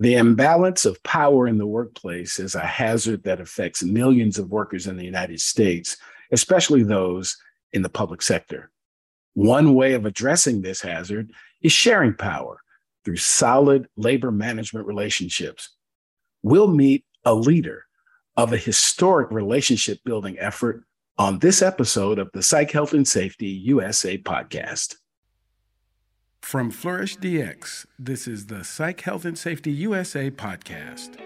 The imbalance of power in the workplace is a hazard that affects millions of workers in the United States, especially those in the public sector. One way of addressing this hazard is sharing power through solid labor management relationships. We'll meet a leader of a historic relationship building effort on this episode of the Psych Health and Safety USA podcast. From Flourish DX, this is the Psych Health and Safety USA podcast.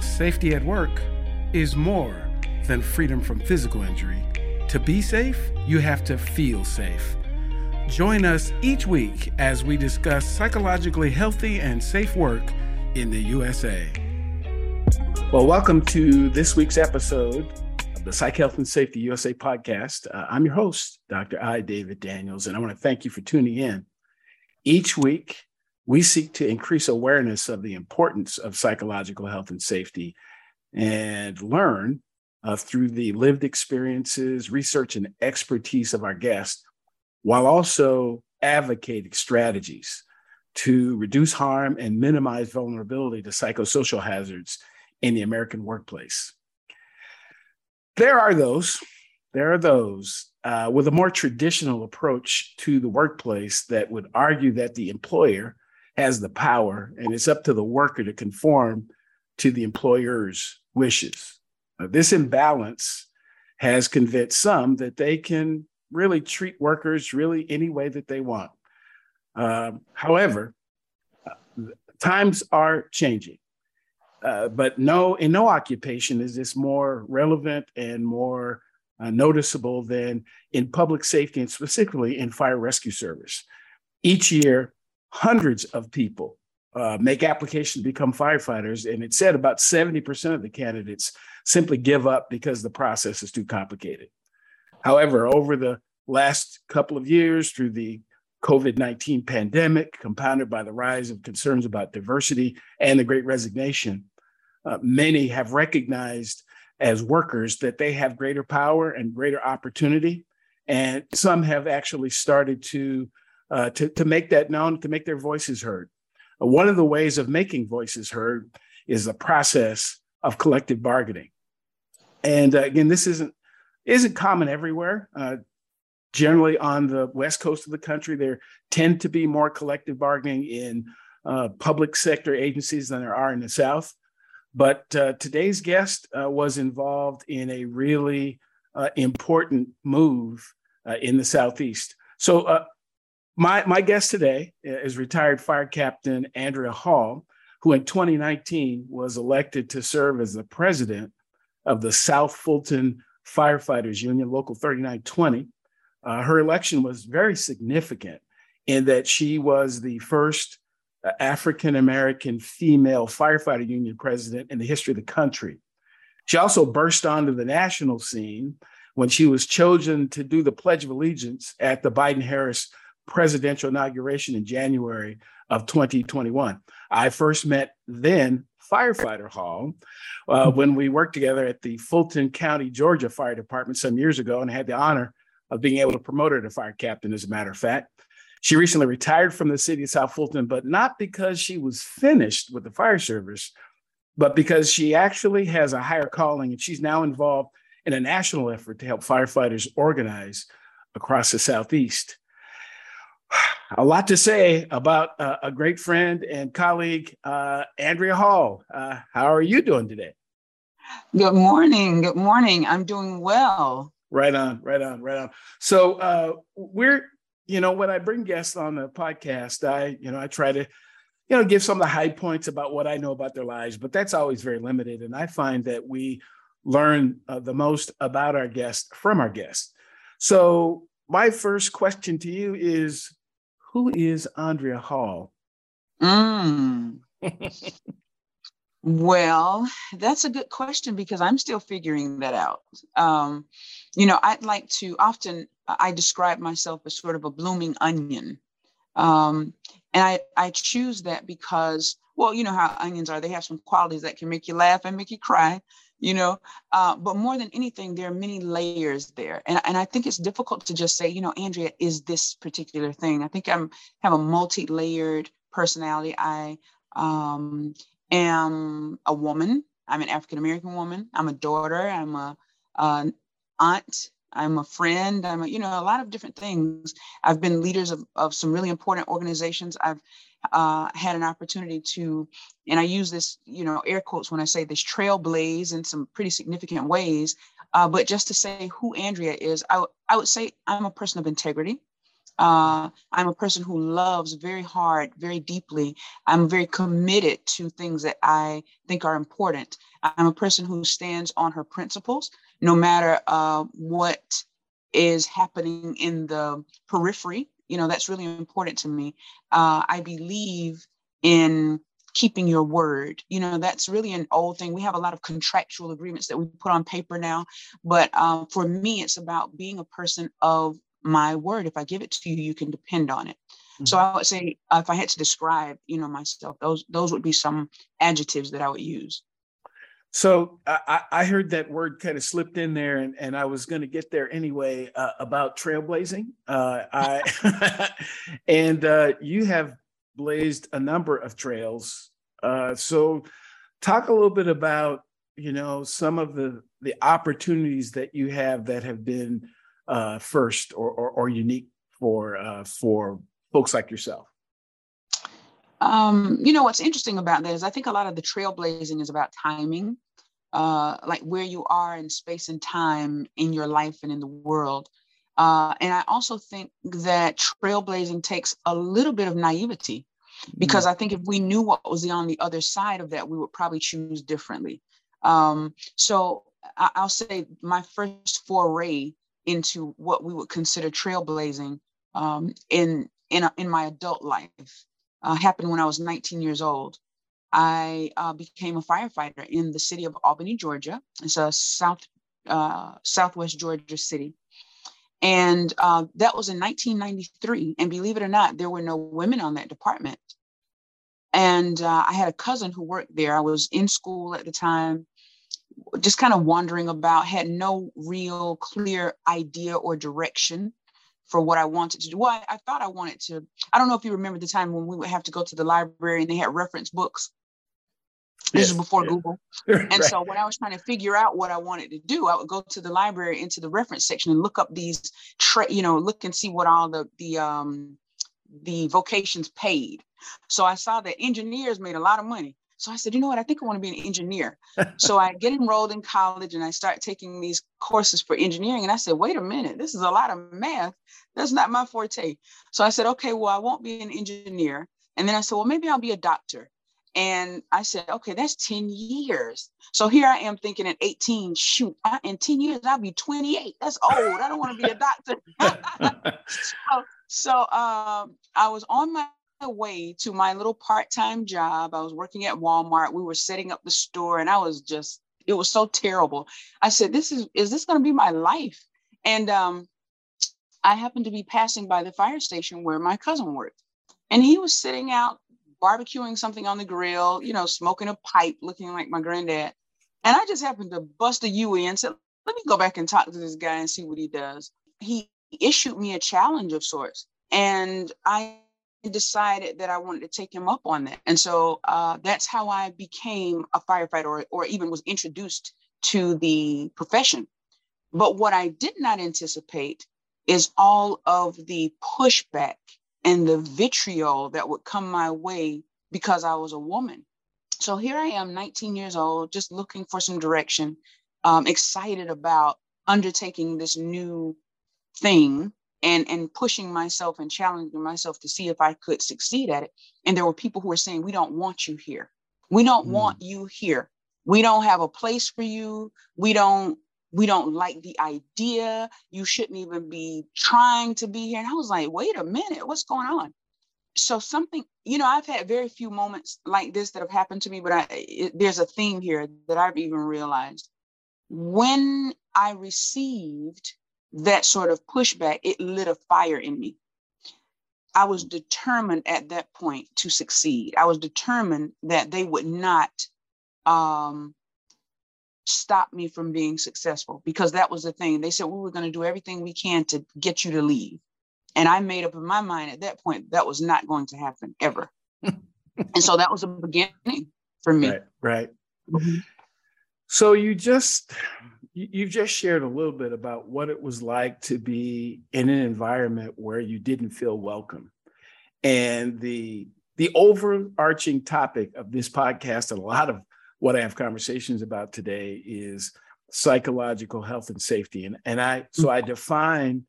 Safety at work is more than freedom from physical injury. To be safe, you have to feel safe. Join us each week as we discuss psychologically healthy and safe work in the USA. Well, welcome to this week's episode of the Psych Health and Safety USA podcast. Uh, I'm your host, Dr. I. David Daniels, and I want to thank you for tuning in. Each week, we seek to increase awareness of the importance of psychological health and safety and learn uh, through the lived experiences, research, and expertise of our guests, while also advocating strategies to reduce harm and minimize vulnerability to psychosocial hazards in the American workplace. There are those, there are those uh, with a more traditional approach to the workplace that would argue that the employer has the power and it's up to the worker to conform to the employer's wishes. Uh, this imbalance has convinced some that they can really treat workers really any way that they want. Uh, however, times are changing. Uh, but no, in no occupation is this more relevant and more uh, noticeable than in public safety and specifically in fire rescue service. Each year, hundreds of people uh, make applications to become firefighters, and it said about 70% of the candidates simply give up because the process is too complicated. However, over the last couple of years, through the COVID 19 pandemic, compounded by the rise of concerns about diversity and the great resignation, uh, many have recognized as workers that they have greater power and greater opportunity. And some have actually started to, uh, to, to make that known, to make their voices heard. One of the ways of making voices heard is the process of collective bargaining. And uh, again, this isn't, isn't common everywhere. Uh, generally on the west coast of the country, there tend to be more collective bargaining in uh, public sector agencies than there are in the South. But uh, today's guest uh, was involved in a really uh, important move uh, in the Southeast. So, uh, my, my guest today is retired Fire Captain Andrea Hall, who in 2019 was elected to serve as the president of the South Fulton Firefighters Union, Local 3920. Uh, her election was very significant in that she was the first African American female firefighter union president in the history of the country. She also burst onto the national scene when she was chosen to do the Pledge of Allegiance at the Biden Harris presidential inauguration in January of 2021. I first met then firefighter Hall uh, when we worked together at the Fulton County, Georgia Fire Department some years ago and had the honor of being able to promote her to fire captain, as a matter of fact. She recently retired from the city of South Fulton, but not because she was finished with the fire service, but because she actually has a higher calling and she's now involved in a national effort to help firefighters organize across the Southeast. A lot to say about uh, a great friend and colleague, uh, Andrea Hall. Uh, how are you doing today? Good morning. Good morning. I'm doing well. Right on, right on, right on. So uh, we're you know, when I bring guests on the podcast, I, you know, I try to, you know, give some of the high points about what I know about their lives, but that's always very limited. And I find that we learn uh, the most about our guests from our guests. So, my first question to you is Who is Andrea Hall? Mm. well, that's a good question because I'm still figuring that out. Um, you know, I'd like to often I describe myself as sort of a blooming onion. Um, and I, I choose that because, well, you know how onions are. They have some qualities that can make you laugh and make you cry, you know. Uh, but more than anything, there are many layers there. And, and I think it's difficult to just say, you know, Andrea is this particular thing. I think I'm have a multi-layered personality. I um, am a woman. I'm an African American woman. I'm a daughter. I'm a, an aunt. I'm a friend. I'm a, you know, a lot of different things. I've been leaders of, of some really important organizations. I've uh, had an opportunity to, and I use this, you know, air quotes when I say this trailblaze in some pretty significant ways. Uh, but just to say who Andrea is, I, I would say I'm a person of integrity. Uh, I'm a person who loves very hard, very deeply. I'm very committed to things that I think are important. I'm a person who stands on her principles, no matter uh, what is happening in the periphery. You know, that's really important to me. Uh, I believe in keeping your word. You know, that's really an old thing. We have a lot of contractual agreements that we put on paper now. But um, for me, it's about being a person of my word. If I give it to you, you can depend on it. Mm-hmm. So I would say, uh, if I had to describe, you know, myself, those those would be some adjectives that I would use. So I, I heard that word kind of slipped in there, and, and I was going to get there anyway uh, about trailblazing. Uh, I and uh, you have blazed a number of trails. Uh, so talk a little bit about you know some of the the opportunities that you have that have been uh, first or, or, or unique for uh, for folks like yourself? Um, you know what's interesting about that is I think a lot of the trailblazing is about timing, uh, like where you are in space and time in your life and in the world. Uh, and I also think that trailblazing takes a little bit of naivety because. I think if we knew what was on the other side of that, we would probably choose differently. Um, so I- will say my first foray into what we would consider trailblazing um, in in in my adult life. Uh, happened when I was 19 years old. I uh, became a firefighter in the city of Albany, Georgia. It's a south uh, southwest Georgia city, and uh, that was in 1993. And believe it or not, there were no women on that department. And uh, I had a cousin who worked there. I was in school at the time, just kind of wandering about, had no real clear idea or direction for what I wanted to do. Well, I, I, thought I wanted to. I don't know if you remember the time when we would have to go to the library and they had reference books. This yes, is before yes. Google. And right. so when I was trying to figure out what I wanted to do, I would go to the library into the reference section and look up these, tra- you know, look and see what all the the um the vocations paid. So I saw that engineers made a lot of money. So I said, you know what? I think I want to be an engineer. so I get enrolled in college and I start taking these courses for engineering. And I said, wait a minute, this is a lot of math. That's not my forte. So I said, okay, well, I won't be an engineer. And then I said, well, maybe I'll be a doctor. And I said, okay, that's 10 years. So here I am thinking at 18, shoot, I, in 10 years, I'll be 28. That's old. I don't want to be a doctor. so, so um, I was on my way to my little part-time job. I was working at Walmart. We were setting up the store and I was just, it was so terrible. I said, this is, is this going to be my life? And um, I happened to be passing by the fire station where my cousin worked. And he was sitting out barbecuing something on the grill, you know, smoking a pipe, looking like my granddad. And I just happened to bust a U and said, let me go back and talk to this guy and see what he does. He issued me a challenge of sorts. And I decided that I wanted to take him up on that. And so uh, that's how I became a firefighter or, or even was introduced to the profession. But what I did not anticipate is all of the pushback and the vitriol that would come my way because I was a woman. So here I am, 19 years old, just looking for some direction, um, excited about undertaking this new thing and and pushing myself and challenging myself to see if I could succeed at it. And there were people who were saying, "We don't want you here. We don't mm. want you here. We don't have a place for you. We don't we don't like the idea. You shouldn't even be trying to be here." And I was like, "Wait a minute, what's going on?" So something, you know, I've had very few moments like this that have happened to me, but I, it, there's a theme here that I've even realized. When I received that sort of pushback, it lit a fire in me. I was determined at that point to succeed. I was determined that they would not um, stop me from being successful because that was the thing. They said we were going to do everything we can to get you to leave. And I made up in my mind at that point that was not going to happen ever. and so that was a beginning for me. Right. Right. Mm-hmm. So you just you just shared a little bit about what it was like to be in an environment where you didn't feel welcome, and the the overarching topic of this podcast and a lot of what I have conversations about today is psychological health and safety. And, and I so I define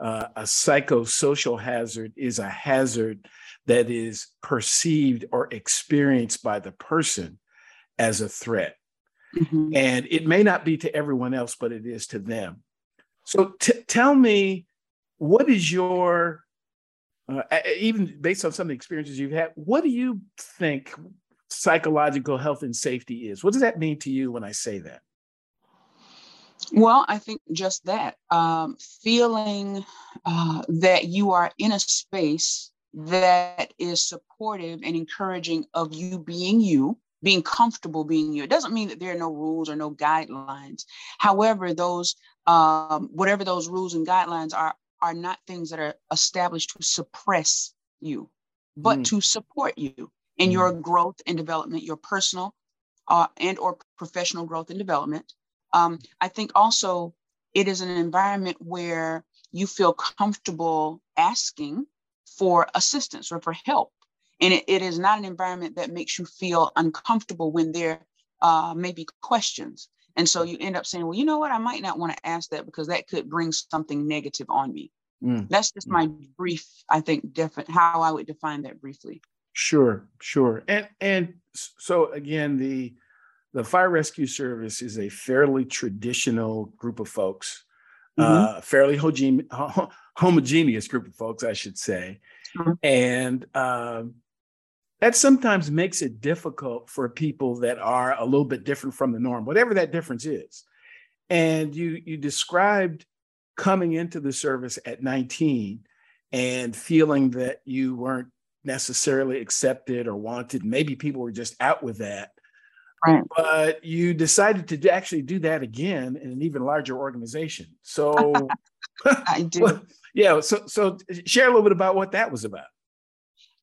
uh, a psychosocial hazard is a hazard that is perceived or experienced by the person as a threat. Mm-hmm. And it may not be to everyone else, but it is to them. So t- tell me, what is your, uh, even based on some of the experiences you've had, what do you think psychological health and safety is? What does that mean to you when I say that? Well, I think just that um, feeling uh, that you are in a space that is supportive and encouraging of you being you, being comfortable being you. It doesn't mean that there are no rules or no guidelines. However, those um, whatever those rules and guidelines are are not things that are established to suppress you, but mm. to support you in mm. your growth and development, your personal uh, and or professional growth and development. Um, I think also it is an environment where you feel comfortable asking for assistance or for help. And it, it is not an environment that makes you feel uncomfortable when there uh, may be questions. And so you end up saying, well, you know what? I might not want to ask that because that could bring something negative on me. Mm. That's just my brief, I think, different how I would define that briefly. Sure, sure. And and so again, the the fire rescue service is a fairly traditional group of folks, mm-hmm. uh, fairly homogeneous, homogeneous group of folks, I should say. Mm-hmm. And um, that sometimes makes it difficult for people that are a little bit different from the norm, whatever that difference is. And you you described coming into the service at 19 and feeling that you weren't necessarily accepted or wanted. Maybe people were just out with that. Right. But you decided to actually do that again in an even larger organization. So I do. yeah. So so share a little bit about what that was about.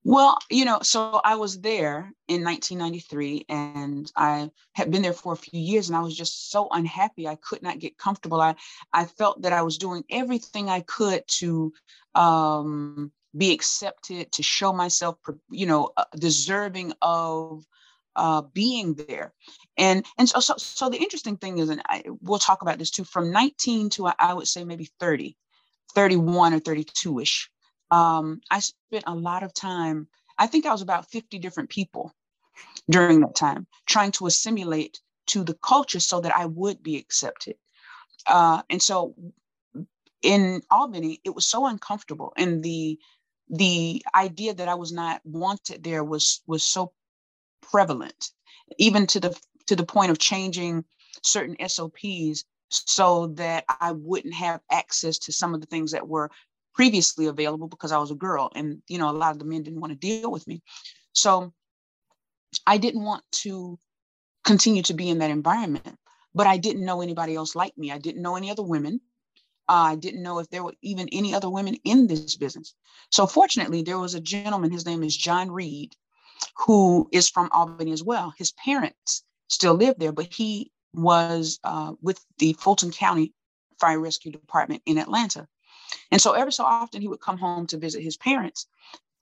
Well, you know, so I was there in 1993 and I had been there for a few years and I was just so unhappy. I could not get comfortable. I, I felt that I was doing everything I could to um, be accepted, to show myself, you know, uh, deserving of uh, being there. And and so, so so the interesting thing is, and I, we'll talk about this too, from 19 to I would say maybe 30, 31 or 32 ish. Um, I spent a lot of time. I think I was about 50 different people during that time, trying to assimilate to the culture so that I would be accepted. Uh, and so in Albany, it was so uncomfortable, and the the idea that I was not wanted there was was so prevalent, even to the to the point of changing certain SOPs so that I wouldn't have access to some of the things that were previously available because I was a girl and you know a lot of the men didn't want to deal with me. So I didn't want to continue to be in that environment, but I didn't know anybody else like me. I didn't know any other women. Uh, I didn't know if there were even any other women in this business. So fortunately, there was a gentleman, his name is John Reed, who is from Albany as well. His parents still live there, but he was uh, with the Fulton County Fire Rescue Department in Atlanta. And so every so often he would come home to visit his parents,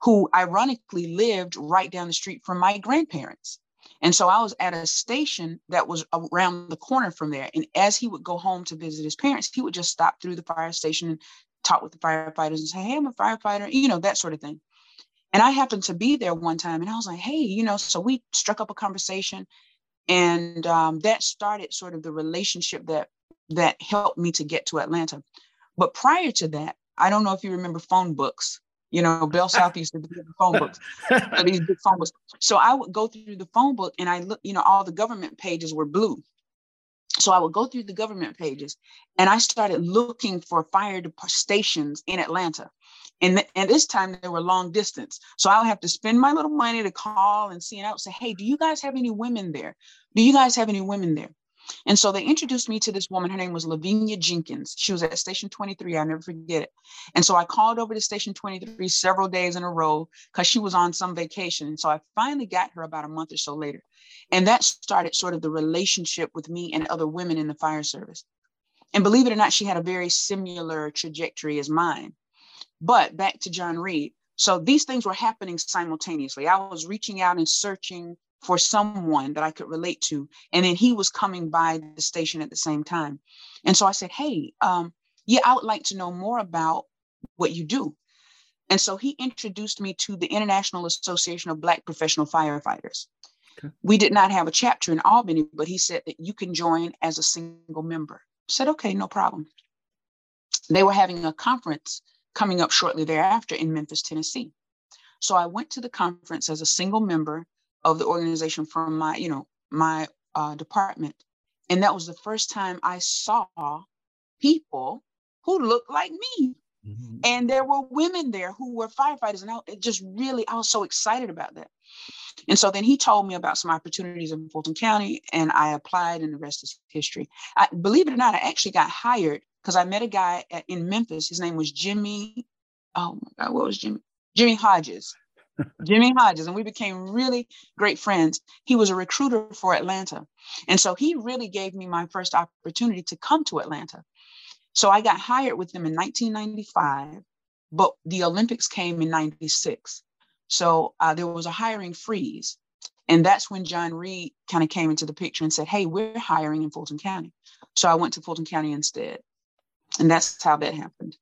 who ironically lived right down the street from my grandparents. And so I was at a station that was around the corner from there. And as he would go home to visit his parents, he would just stop through the fire station and talk with the firefighters and say, Hey, I'm a firefighter, you know, that sort of thing. And I happened to be there one time and I was like, hey, you know, so we struck up a conversation and um, that started sort of the relationship that that helped me to get to Atlanta. But prior to that, I don't know if you remember phone books. You know, Bell South used to do the phone books, these big phone books. So I would go through the phone book and I look, you know, all the government pages were blue. So I would go through the government pages and I started looking for fire stations in Atlanta. And, th- and this time they were long distance. So I would have to spend my little money to call and see and I would say, hey, do you guys have any women there? Do you guys have any women there? And so they introduced me to this woman. Her name was Lavinia Jenkins. She was at Station 23. I'll never forget it. And so I called over to Station 23 several days in a row because she was on some vacation. And so I finally got her about a month or so later. And that started sort of the relationship with me and other women in the fire service. And believe it or not, she had a very similar trajectory as mine. But back to John Reed. So these things were happening simultaneously. I was reaching out and searching for someone that I could relate to. And then he was coming by the station at the same time. And so I said, Hey, um, yeah, I would like to know more about what you do. And so he introduced me to the International Association of Black Professional Firefighters. Okay. We did not have a chapter in Albany, but he said that you can join as a single member. I said, okay, no problem. They were having a conference coming up shortly thereafter in Memphis, Tennessee. So I went to the conference as a single member of the organization from my, you know, my uh, department. And that was the first time I saw people who looked like me. Mm-hmm. And there were women there who were firefighters. And I, it just really, I was so excited about that. And so then he told me about some opportunities in Fulton County, and I applied, and the rest is history. I, believe it or not, I actually got hired because I met a guy at, in Memphis. His name was Jimmy. Oh my God, what was Jimmy? Jimmy Hodges. Jimmy Hodges, and we became really great friends. He was a recruiter for Atlanta. And so he really gave me my first opportunity to come to Atlanta. So I got hired with them in 1995, but the Olympics came in 96. So uh, there was a hiring freeze. And that's when John Reed kind of came into the picture and said, Hey, we're hiring in Fulton County. So I went to Fulton County instead. And that's how that happened.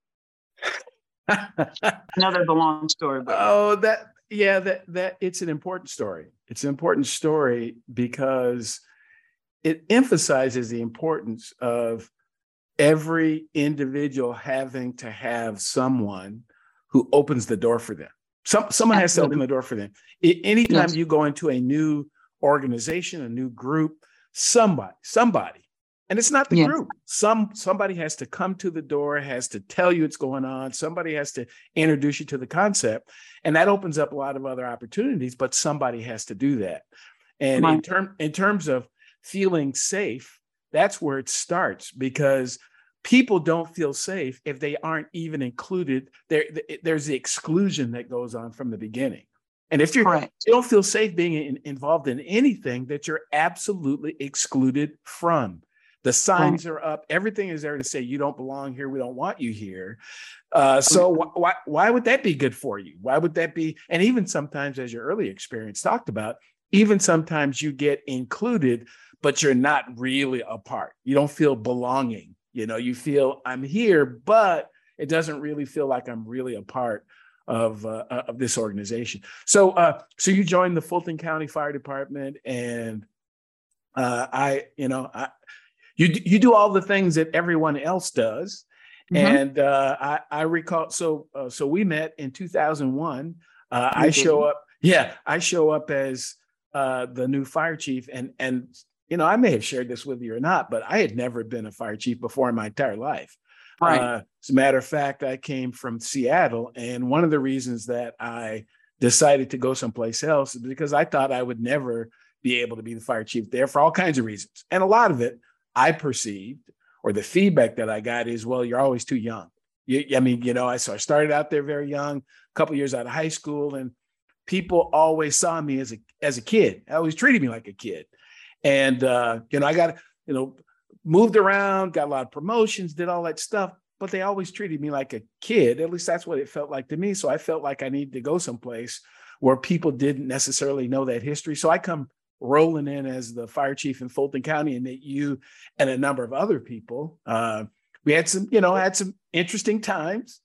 Another long story. But... Oh, that yeah, that that it's an important story. It's an important story because it emphasizes the importance of every individual having to have someone who opens the door for them. Some someone Absolutely. has to open the door for them. anytime yes. you go into a new organization, a new group, somebody, somebody and it's not the yes. group. Some somebody has to come to the door has to tell you what's going on. Somebody has to introduce you to the concept. And that opens up a lot of other opportunities but somebody has to do that. And right. in term in terms of feeling safe that's where it starts because people don't feel safe if they aren't even included. There there's the exclusion that goes on from the beginning. And if you're, you don't feel safe being in, involved in anything that you're absolutely excluded from the signs are up. Everything is there to say you don't belong here. We don't want you here. Uh, so wh- why why would that be good for you? Why would that be? And even sometimes, as your early experience talked about, even sometimes you get included, but you're not really a part. You don't feel belonging. You know, you feel I'm here, but it doesn't really feel like I'm really a part of uh, of this organization. So uh, so you joined the Fulton County Fire Department, and uh, I, you know, I you you do all the things that everyone else does. Mm-hmm. And uh, I, I recall, so uh, so we met in 2001. Uh, I show up, yeah, I show up as uh, the new fire chief, and and you know I may have shared this with you or not, but I had never been a fire chief before in my entire life. Right. Uh, as a matter of fact, I came from Seattle, and one of the reasons that I decided to go someplace else is because I thought I would never be able to be the fire chief there for all kinds of reasons, and a lot of it I perceived or the feedback that I got is, well, you're always too young. You, I mean, you know, I so I started out there very young, a couple years out of high school, and people always saw me as a as a kid. I always treated me like a kid, and uh, you know, I got you know moved around, got a lot of promotions, did all that stuff, but they always treated me like a kid. At least that's what it felt like to me. So I felt like I needed to go someplace where people didn't necessarily know that history. So I come rolling in as the fire chief in Fulton County and that you and a number of other people. Uh, we had some, you know, had some interesting times.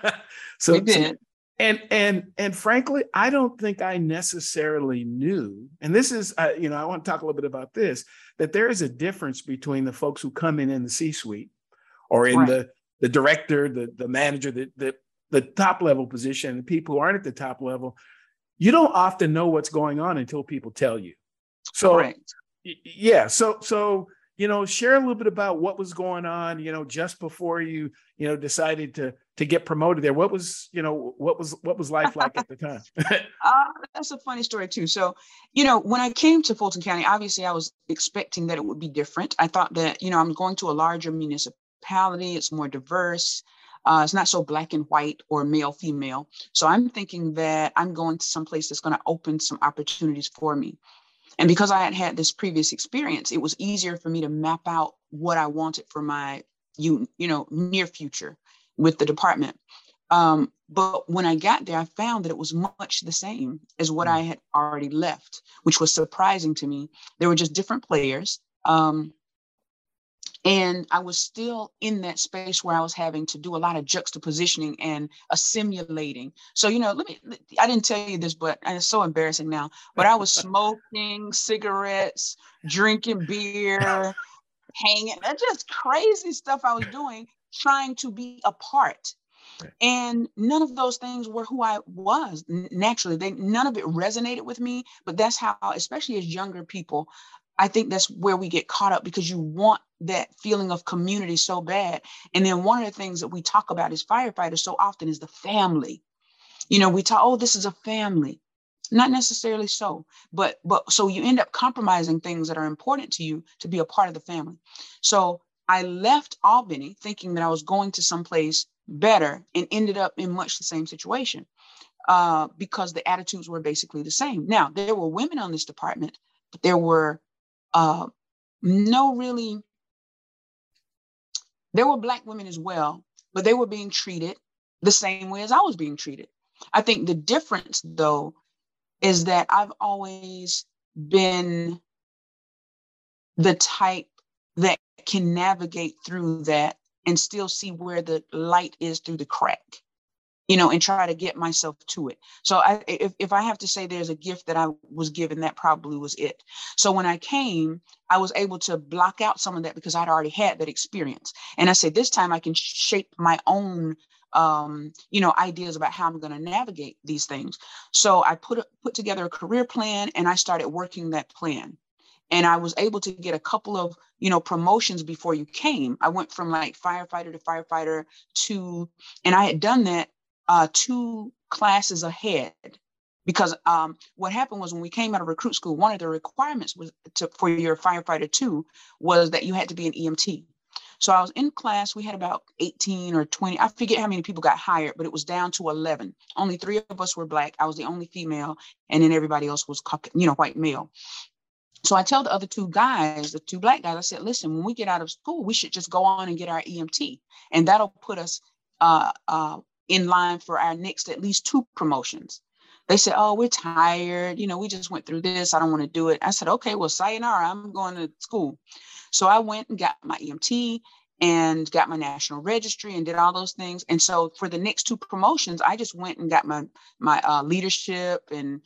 so, we did. So, and and and frankly, I don't think I necessarily knew. And this is, uh, you know, I want to talk a little bit about this. That there is a difference between the folks who come in in the C-suite, or in right. the the director, the the manager, the the the top level position, and the people who aren't at the top level. You don't often know what's going on until people tell you. So Correct. yeah, so so you know, share a little bit about what was going on, you know, just before you, you know, decided to to get promoted there. What was, you know, what was what was life like at the time? uh, that's a funny story too. So, you know, when I came to Fulton County, obviously I was expecting that it would be different. I thought that, you know, I'm going to a larger municipality. It's more diverse. Uh, it's not so black and white or male female. So I'm thinking that I'm going to some place that's going to open some opportunities for me. And because I had had this previous experience, it was easier for me to map out what I wanted for my you you know near future with the department. Um, but when I got there, I found that it was much the same as what I had already left, which was surprising to me. There were just different players. Um, and I was still in that space where I was having to do a lot of juxtapositioning and assimilating. So, you know, let me, I didn't tell you this, but it's so embarrassing now, but I was smoking cigarettes, drinking beer, hanging, just crazy stuff I was doing, trying to be a part. And none of those things were who I was naturally. They none of it resonated with me, but that's how, especially as younger people, I think that's where we get caught up because you want that feeling of community so bad. And then one of the things that we talk about as firefighters so often is the family. You know, we talk, oh, this is a family. Not necessarily so, but but so you end up compromising things that are important to you to be a part of the family. So I left Albany thinking that I was going to someplace better and ended up in much the same situation uh, because the attitudes were basically the same. Now, there were women on this department, but there were uh, no really, there were Black women as well, but they were being treated the same way as I was being treated. I think the difference, though, is that I've always been the type that can navigate through that and still see where the light is through the crack you know, and try to get myself to it. So I, if, if I have to say there's a gift that I was given, that probably was it. So when I came, I was able to block out some of that because I'd already had that experience. And I said, this time I can shape my own, um, you know, ideas about how I'm going to navigate these things. So I put, put together a career plan and I started working that plan and I was able to get a couple of you know promotions before you came. I went from like firefighter to firefighter to, and I had done that uh, two classes ahead because um, what happened was when we came out of recruit school, one of the requirements was to, for your firefighter two was that you had to be an EMT. So I was in class. We had about 18 or 20. I forget how many people got hired, but it was down to 11. Only three of us were black. I was the only female, and then everybody else was, you know, white male. So I tell the other two guys, the two black guys, I said, listen, when we get out of school, we should just go on and get our EMT, and that'll put us uh, uh, in line for our next at least two promotions. They said, Oh, we're tired. You know, we just went through this. I don't want to do it. I said, Okay, well, sayonara, I'm going to school. So I went and got my EMT and got my national registry and did all those things. And so for the next two promotions, I just went and got my my uh, leadership and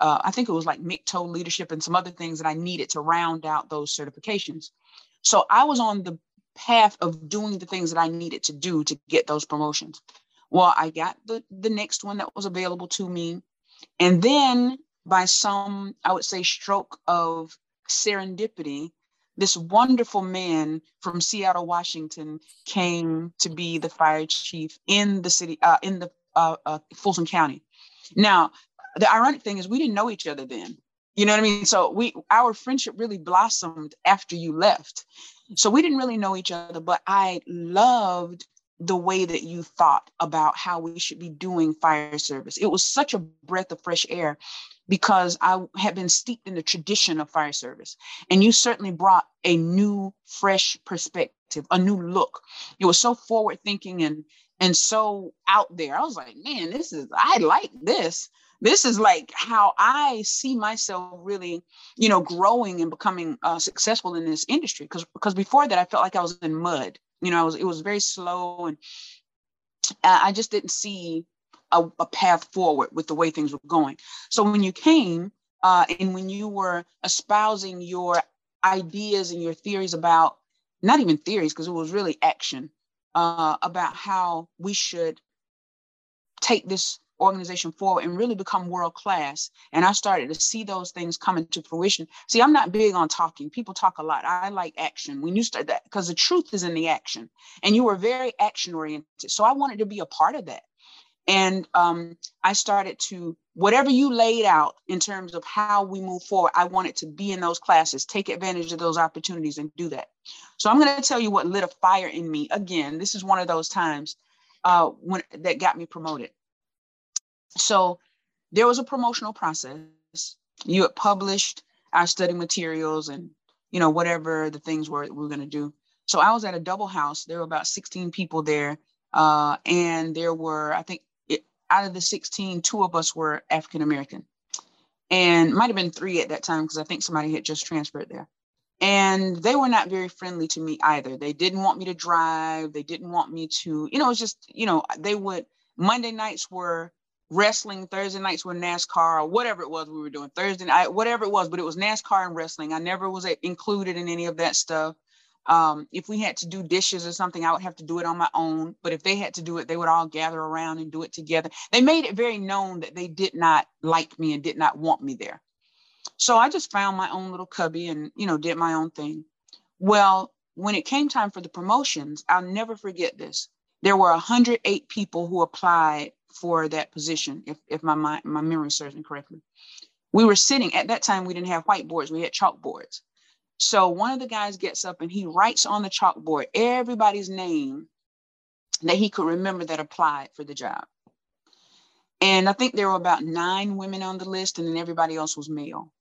uh, I think it was like MCTO leadership and some other things that I needed to round out those certifications. So I was on the path of doing the things that I needed to do to get those promotions. Well, I got the, the next one that was available to me. And then by some, I would say, stroke of serendipity, this wonderful man from Seattle, Washington, came to be the fire chief in the city, uh, in the uh, uh, Fulton County. Now, the ironic thing is, we didn't know each other then. You know what I mean? So we, our friendship really blossomed after you left. So we didn't really know each other, but I loved the way that you thought about how we should be doing fire service. It was such a breath of fresh air because I had been steeped in the tradition of fire service. And you certainly brought a new, fresh perspective, a new look. It was so forward thinking and and so out there. I was like, man, this is I like this. This is like how I see myself really, you know, growing and becoming uh, successful in this industry. Because because before that, I felt like I was in mud you know, it was, it was very slow and I just didn't see a, a, path forward with the way things were going. So when you came uh, and when you were espousing your ideas and your theories about, not even theories, because it was really action, uh, about how we should take this organization forward and really become world class. And I started to see those things coming to fruition. See, I'm not big on talking. People talk a lot. I like action. When you start that, because the truth is in the action, and you were very action oriented. So I wanted to be a part of that. And um, I started to, whatever you laid out in terms of how we move forward, I wanted to be in those classes, take advantage of those opportunities and do that. So I'm going to tell you what lit a fire in me. Again, this is one of those times uh, when that got me promoted. So there was a promotional process. You had published our study materials and you know whatever the things were we were going to do. So I was at a double house. There were about 16 people there, uh, and there were I think it, out of the 16, two of us were African American, and might have been three at that time because I think somebody had just transferred there. And they were not very friendly to me either. They didn't want me to drive. They didn't want me to, you know, it's just, you know, they would, Monday nights were wrestling, Thursday nights were NASCAR or whatever it was we were doing, Thursday night, whatever it was, but it was NASCAR and wrestling. I never was included in any of that stuff. Um, if we had to do dishes or something, I would have to do it on my own. But if they had to do it, they would all gather around and do it together. They made it very known that they did not like me and did not want me there. So I just found my own little cubby and, you know, did my own thing. Well, when it came time for the promotions, I'll never forget this. There were 108 people who applied for that position, if, if my, my, my memory serves me correctly. We were sitting, at that time, we didn't have whiteboards, we had chalkboards. So one of the guys gets up and he writes on the chalkboard everybody's name that he could remember that applied for the job. And I think there were about nine women on the list, and then everybody else was male.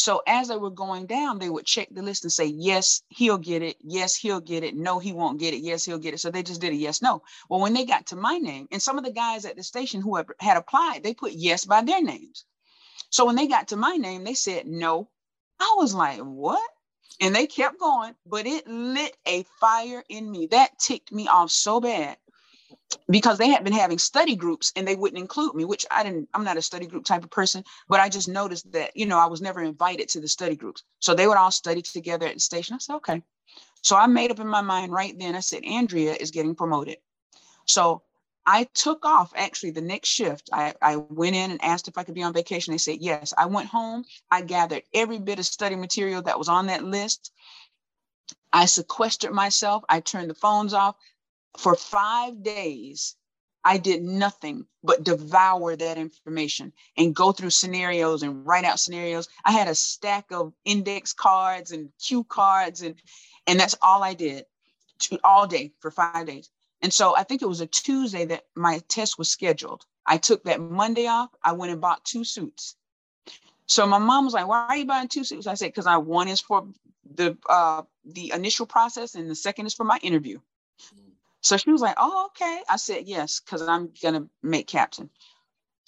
So as they were going down, they would check the list and say, yes, he'll get it. Yes, he'll get it. No, he won't get it. Yes, he'll get it. So they just did a yes, no. Well, when they got to my name, and some of the guys at the station who had applied, they put yes by their names. So when they got to my name, they said no. I was like, what? And they kept going, but it lit a fire in me. That ticked me off so bad because they had been having study groups and they wouldn't include me, which I didn't, I'm not a study group type of person, but I just noticed that, you know, I was never invited to the study groups. So they would all study together at the station. I said, okay. So I made up in my mind right then, I said, Andrea is getting promoted. So I took off actually the next shift. I, I went in and asked if I could be on vacation. They said yes. I went home. I gathered every bit of study material that was on that list. I sequestered myself. I turned the phones off for five days, I did nothing but devour that information and go through scenarios and write out scenarios. I had a stack of index cards and cue cards, and and that's all I did to, all day for five days. And so I think it was a Tuesday that my test was scheduled. I took that Monday off. I went and bought two suits. So my mom was like, "Why are you buying two suits?" I said, "Because I one is for the uh, the initial process, and the second is for my interview." So she was like, Oh, okay. I said, Yes, because I'm going to make captain.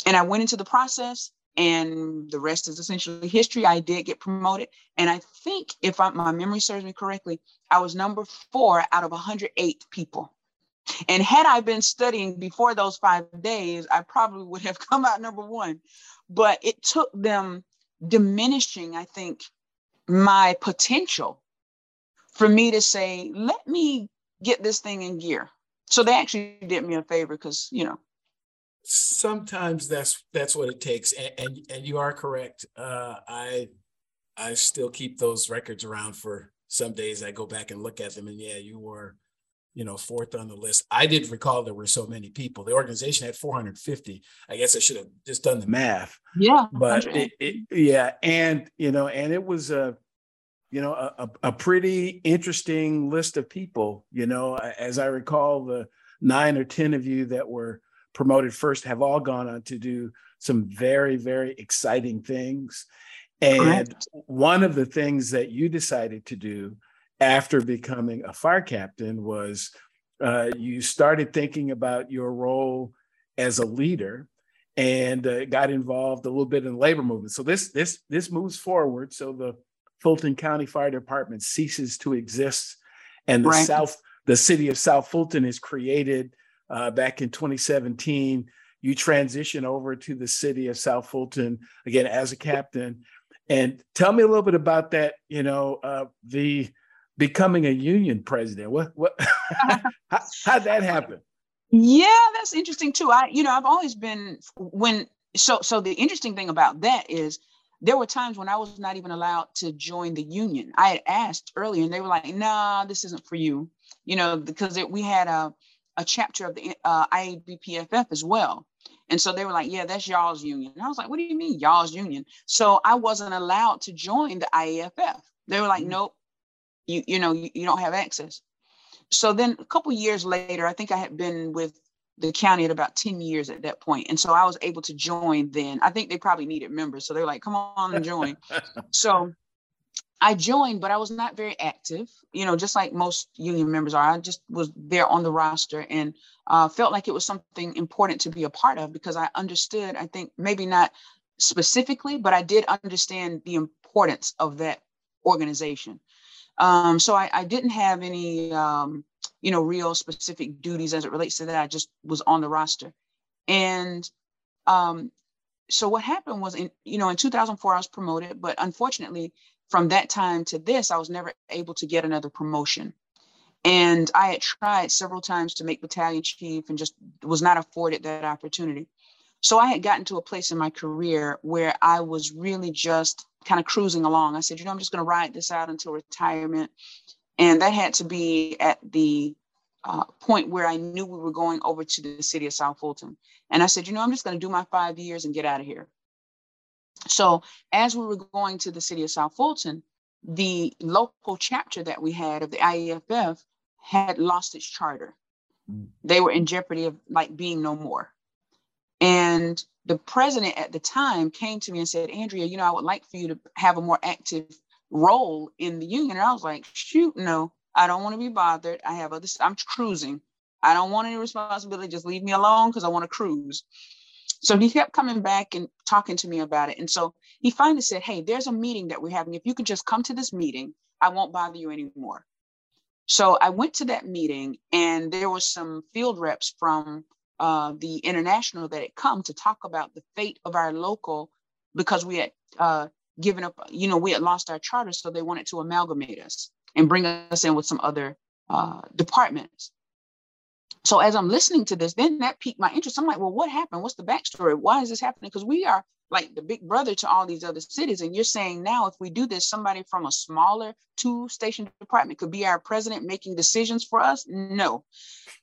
And I went into the process, and the rest is essentially history. I did get promoted. And I think, if I, my memory serves me correctly, I was number four out of 108 people. And had I been studying before those five days, I probably would have come out number one. But it took them diminishing, I think, my potential for me to say, let me get this thing in gear. So they actually did me a favor because, you know. Sometimes that's that's what it takes. And and, and you are correct. Uh, I I still keep those records around for some days. I go back and look at them and yeah, you were, you know, fourth on the list. I didn't recall there were so many people. The organization had 450. I guess I should have just done the math. Yeah. But it, it, yeah, and you know, and it was a you know, a, a pretty interesting list of people. You know, as I recall, the nine or 10 of you that were promoted first have all gone on to do some very, very exciting things. And Correct. one of the things that you decided to do after becoming a fire captain was uh, you started thinking about your role as a leader and uh, got involved a little bit in the labor movement. So this this this moves forward. So the Fulton County Fire Department ceases to exist, and the right. South, the city of South Fulton is created uh, back in 2017. You transition over to the city of South Fulton again as a captain, and tell me a little bit about that. You know, uh, the becoming a union president. What what? how, how'd that happen? Yeah, that's interesting too. I, you know, I've always been when so so the interesting thing about that is there were times when I was not even allowed to join the union. I had asked earlier and they were like, nah, this isn't for you, you know, because it, we had a, a chapter of the uh, IABPFF as well. And so they were like, yeah, that's y'all's union. And I was like, what do you mean y'all's union? So I wasn't allowed to join the IAFF. They were like, mm-hmm. nope, you, you know, you, you don't have access. So then a couple years later, I think I had been with the county at about 10 years at that point. And so I was able to join then. I think they probably needed members. So they're like, come on and join. so I joined, but I was not very active, you know, just like most union members are. I just was there on the roster and uh, felt like it was something important to be a part of because I understood, I think maybe not specifically, but I did understand the importance of that organization. Um, so I, I, didn't have any um, you know, real specific duties as it relates to that. I just was on the roster. And um, so what happened was in, you know, in 2004, I was promoted, but unfortunately, from that time to this, I was never able to get another promotion. And I had tried several times to make battalion chief and just was not afforded that opportunity. So I had gotten to a place in my career where I was really just kind of cruising along. I said, you know, I'm just going to ride this out until retirement. And that had to be at the uh, point where I knew we were going over to the city of South Fulton. And I said, you know, I'm just going to do my five years and get out of here. So as we were going to the city of South Fulton, the local chapter that we had of the IAFF had lost its charter. Mm. They were in jeopardy of like being no more. And the president at the time came to me and said, Andrea, you know, I would like for you to have a more active role in the union. And I was like, shoot, no, I don't want to be bothered. I have other, I'm cruising. I don't want any responsibility. Just leave me alone because I want to cruise. So he kept coming back and talking to me about it. And so he finally said, Hey, there's a meeting that we're having. If you could just come to this meeting, I won't bother you anymore. So I went to that meeting, and there was some field reps from uh, the international that had come to talk about the fate of our local because we had uh, given up, you know, we had lost our charter, so they wanted to amalgamate us and bring us in with some other uh, departments. So as I'm listening to this, then that piqued my interest. I'm like, well, what happened? What's the backstory? Why is this happening? Because we are like the big brother to all these other cities. And you're saying now, if we do this, somebody from a smaller two station department could be our president making decisions for us? No.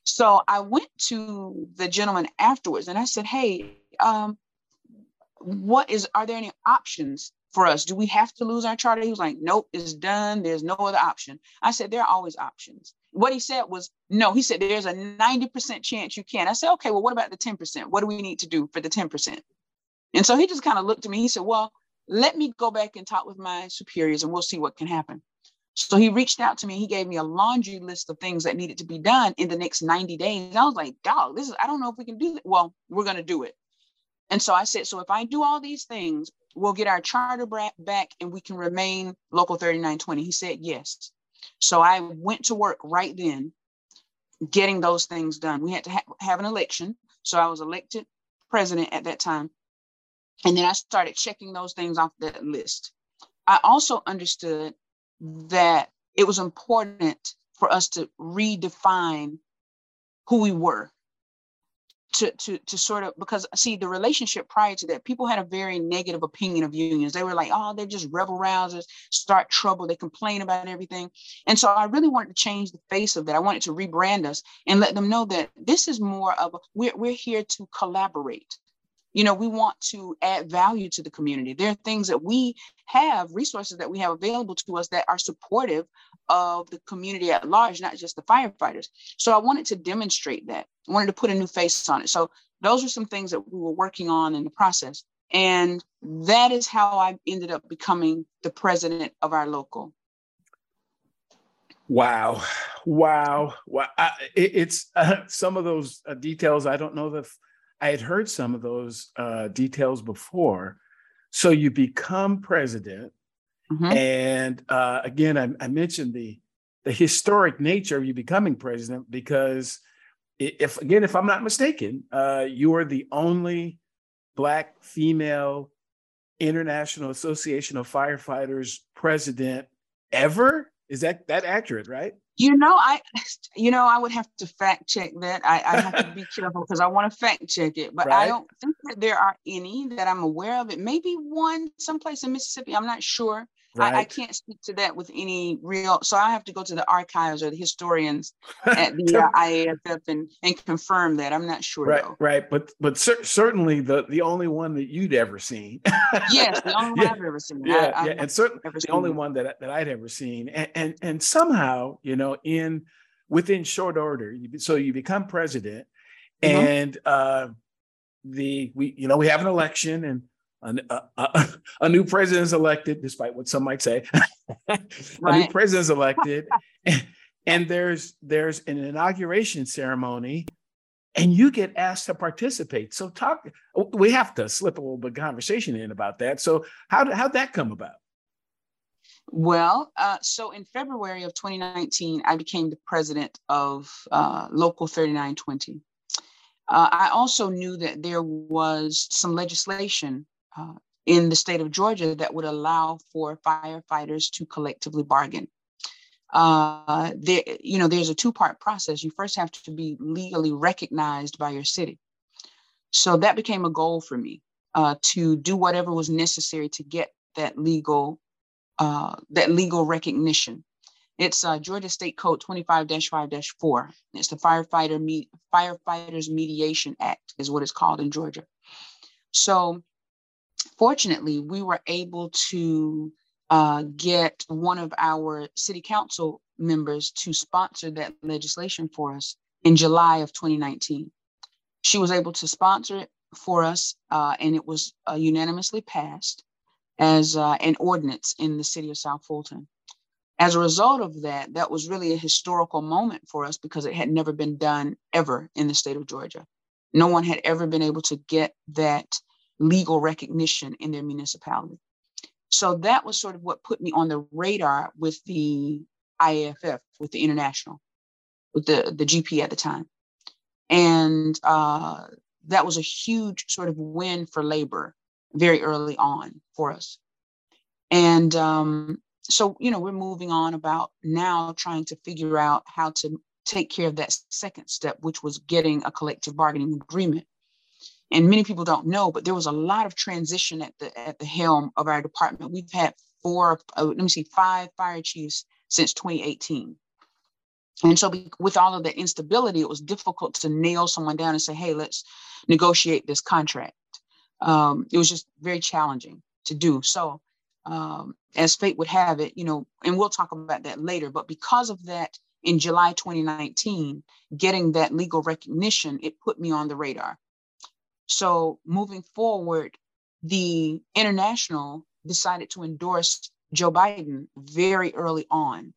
So I went to the gentleman afterwards and I said, hey, um, what is, are there any options for us? Do we have to lose our charter? He was like, nope, it's done. There's no other option. I said, there are always options. What he said was, no, he said, there's a 90% chance you can. I said, okay, well, what about the 10%? What do we need to do for the 10%? And so he just kind of looked at me. He said, well, let me go back and talk with my superiors and we'll see what can happen. So he reached out to me. He gave me a laundry list of things that needed to be done in the next 90 days. I was like, dog, this is, I don't know if we can do it. Well, we're going to do it. And so I said, so if I do all these things, we'll get our charter back and we can remain local 3920. He said, yes. So I went to work right then getting those things done. We had to ha- have an election. So I was elected president at that time. And then I started checking those things off that list. I also understood that it was important for us to redefine who we were to to to sort of because see the relationship prior to that people had a very negative opinion of unions. They were like oh they're just rebel rousers start trouble they complain about everything. And so i really wanted to change the face of that. I wanted to rebrand us and let them know that this is more of a, we're, we're here to collaborate you know we want to add value to the community. There are things that we have resources that we have available to us that are supportive of the community at large not just the firefighters. So i wanted to demonstrate that. I wanted to put a new face on it. So those are some things that we were working on in the process. And that is how i ended up becoming the president of our local. Wow. Wow. Wow. I, it, it's uh, some of those uh, details i don't know that I had heard some of those uh, details before. So you become president, mm-hmm. and uh, again, I, I, mentioned the the historic nature of you becoming president because if again, if I'm not mistaken, uh, you are the only black female International Association of Firefighters president ever. Is that that accurate, right? You know, I, you know, I would have to fact check that. I, I have to be careful because I want to fact check it, but right. I don't think that there are any that I'm aware of. It may be one someplace in Mississippi. I'm not sure. Right. I, I, can't speak to that with any real. So I have to go to the archives or the historians at the uh, IAFF and, and confirm that. I'm not sure. Right, though. right. But but cer- certainly the the only one that you'd ever seen. yes, the only one yeah. I've ever seen. Yeah, I, yeah. and certainly the only one that that I'd ever seen. And, and and somehow you know in within short order, so you become president, mm-hmm. and uh, the we you know we have an election and a, a, a, new president is elected, despite what some might say. right. A new president is elected, and, and there's there's an inauguration ceremony, and you get asked to participate. So talk. We have to slip a little bit of conversation in about that. So how how'd that come about? Well, uh, so in February of 2019, I became the president of uh, Local 3920. Uh, I also knew that there was some legislation uh, in the state of Georgia that would allow for firefighters to collectively bargain. Uh, there, you know, there's a two-part process. You first have to be legally recognized by your city. So that became a goal for me uh, to do whatever was necessary to get that legal uh, that legal recognition. It's uh, Georgia State Code 25-5-4. It's the Firefighter Me- Firefighters Mediation Act, is what it's called in Georgia. So fortunately, we were able to uh, get one of our city council members to sponsor that legislation for us in July of 2019. She was able to sponsor it for us, uh, and it was uh, unanimously passed as uh, an ordinance in the city of South Fulton. As a result of that, that was really a historical moment for us because it had never been done ever in the state of Georgia. No one had ever been able to get that legal recognition in their municipality. So that was sort of what put me on the radar with the IAFF, with the international, with the, the GP at the time. And uh, that was a huge sort of win for labor very early on for us. And um, so, you know, we're moving on about now trying to figure out how to take care of that second step, which was getting a collective bargaining agreement and many people don't know, but there was a lot of transition at the at the helm of our department. We've had four, uh, let me see, five fire chiefs since 2018. And so, with all of the instability, it was difficult to nail someone down and say, "Hey, let's negotiate this contract." Um, it was just very challenging to do. So, um, as fate would have it, you know, and we'll talk about that later. But because of that, in July 2019, getting that legal recognition, it put me on the radar. So moving forward, the international decided to endorse Joe Biden very early on.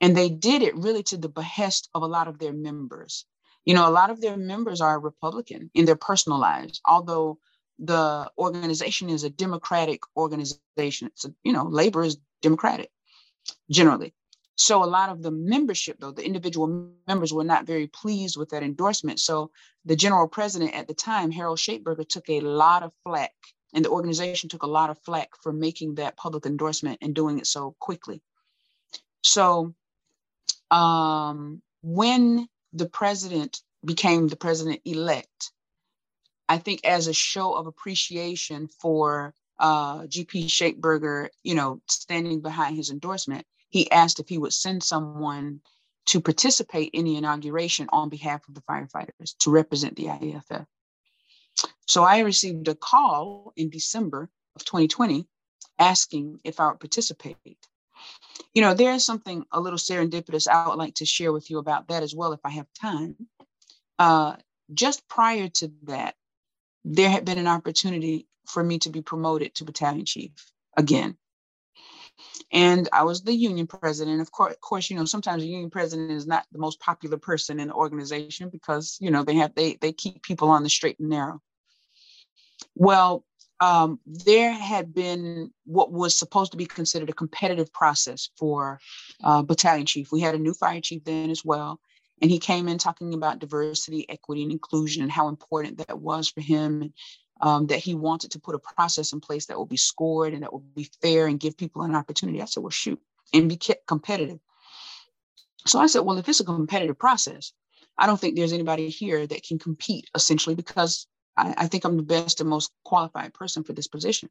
And they did it really to the behest of a lot of their members. You know, a lot of their members are Republican in their personal lives, although the organization is a Democratic organization. It's a, you know, labor is Democratic generally. So a lot of the membership, though, the individual members were not very pleased with that endorsement. So the general president at the time, Harold Schaitberger, took a lot of flack, and the organization took a lot of flack for making that public endorsement and doing it so quickly. So um, when the president became the president elect, I think as a show of appreciation for uh, GP Schaitberger, you know, standing behind his endorsement, he asked if he would send someone to participate in the inauguration on behalf of the firefighters to represent the IAFF. So I received a call in December of 2020 asking if I would participate. You know, there's something a little serendipitous I would like to share with you about that as well if I have time. Uh, just prior to that, there had been an opportunity for me to be promoted to battalion chief again. And I was the union president. Of course, of course, you know, sometimes the union president is not the most popular person in the organization because, you know, they have they they keep people on the straight and narrow. Well, um, there had been what was supposed to be considered a competitive process for uh, battalion chief. We had a new fire chief then as well. And he came in talking about diversity, equity, and inclusion and how important that was for him. Um, that he wanted to put a process in place that will be scored and that will be fair and give people an opportunity. I said, well, shoot, and be competitive. So I said, well, if it's a competitive process, I don't think there's anybody here that can compete essentially because I, I think I'm the best and most qualified person for this position.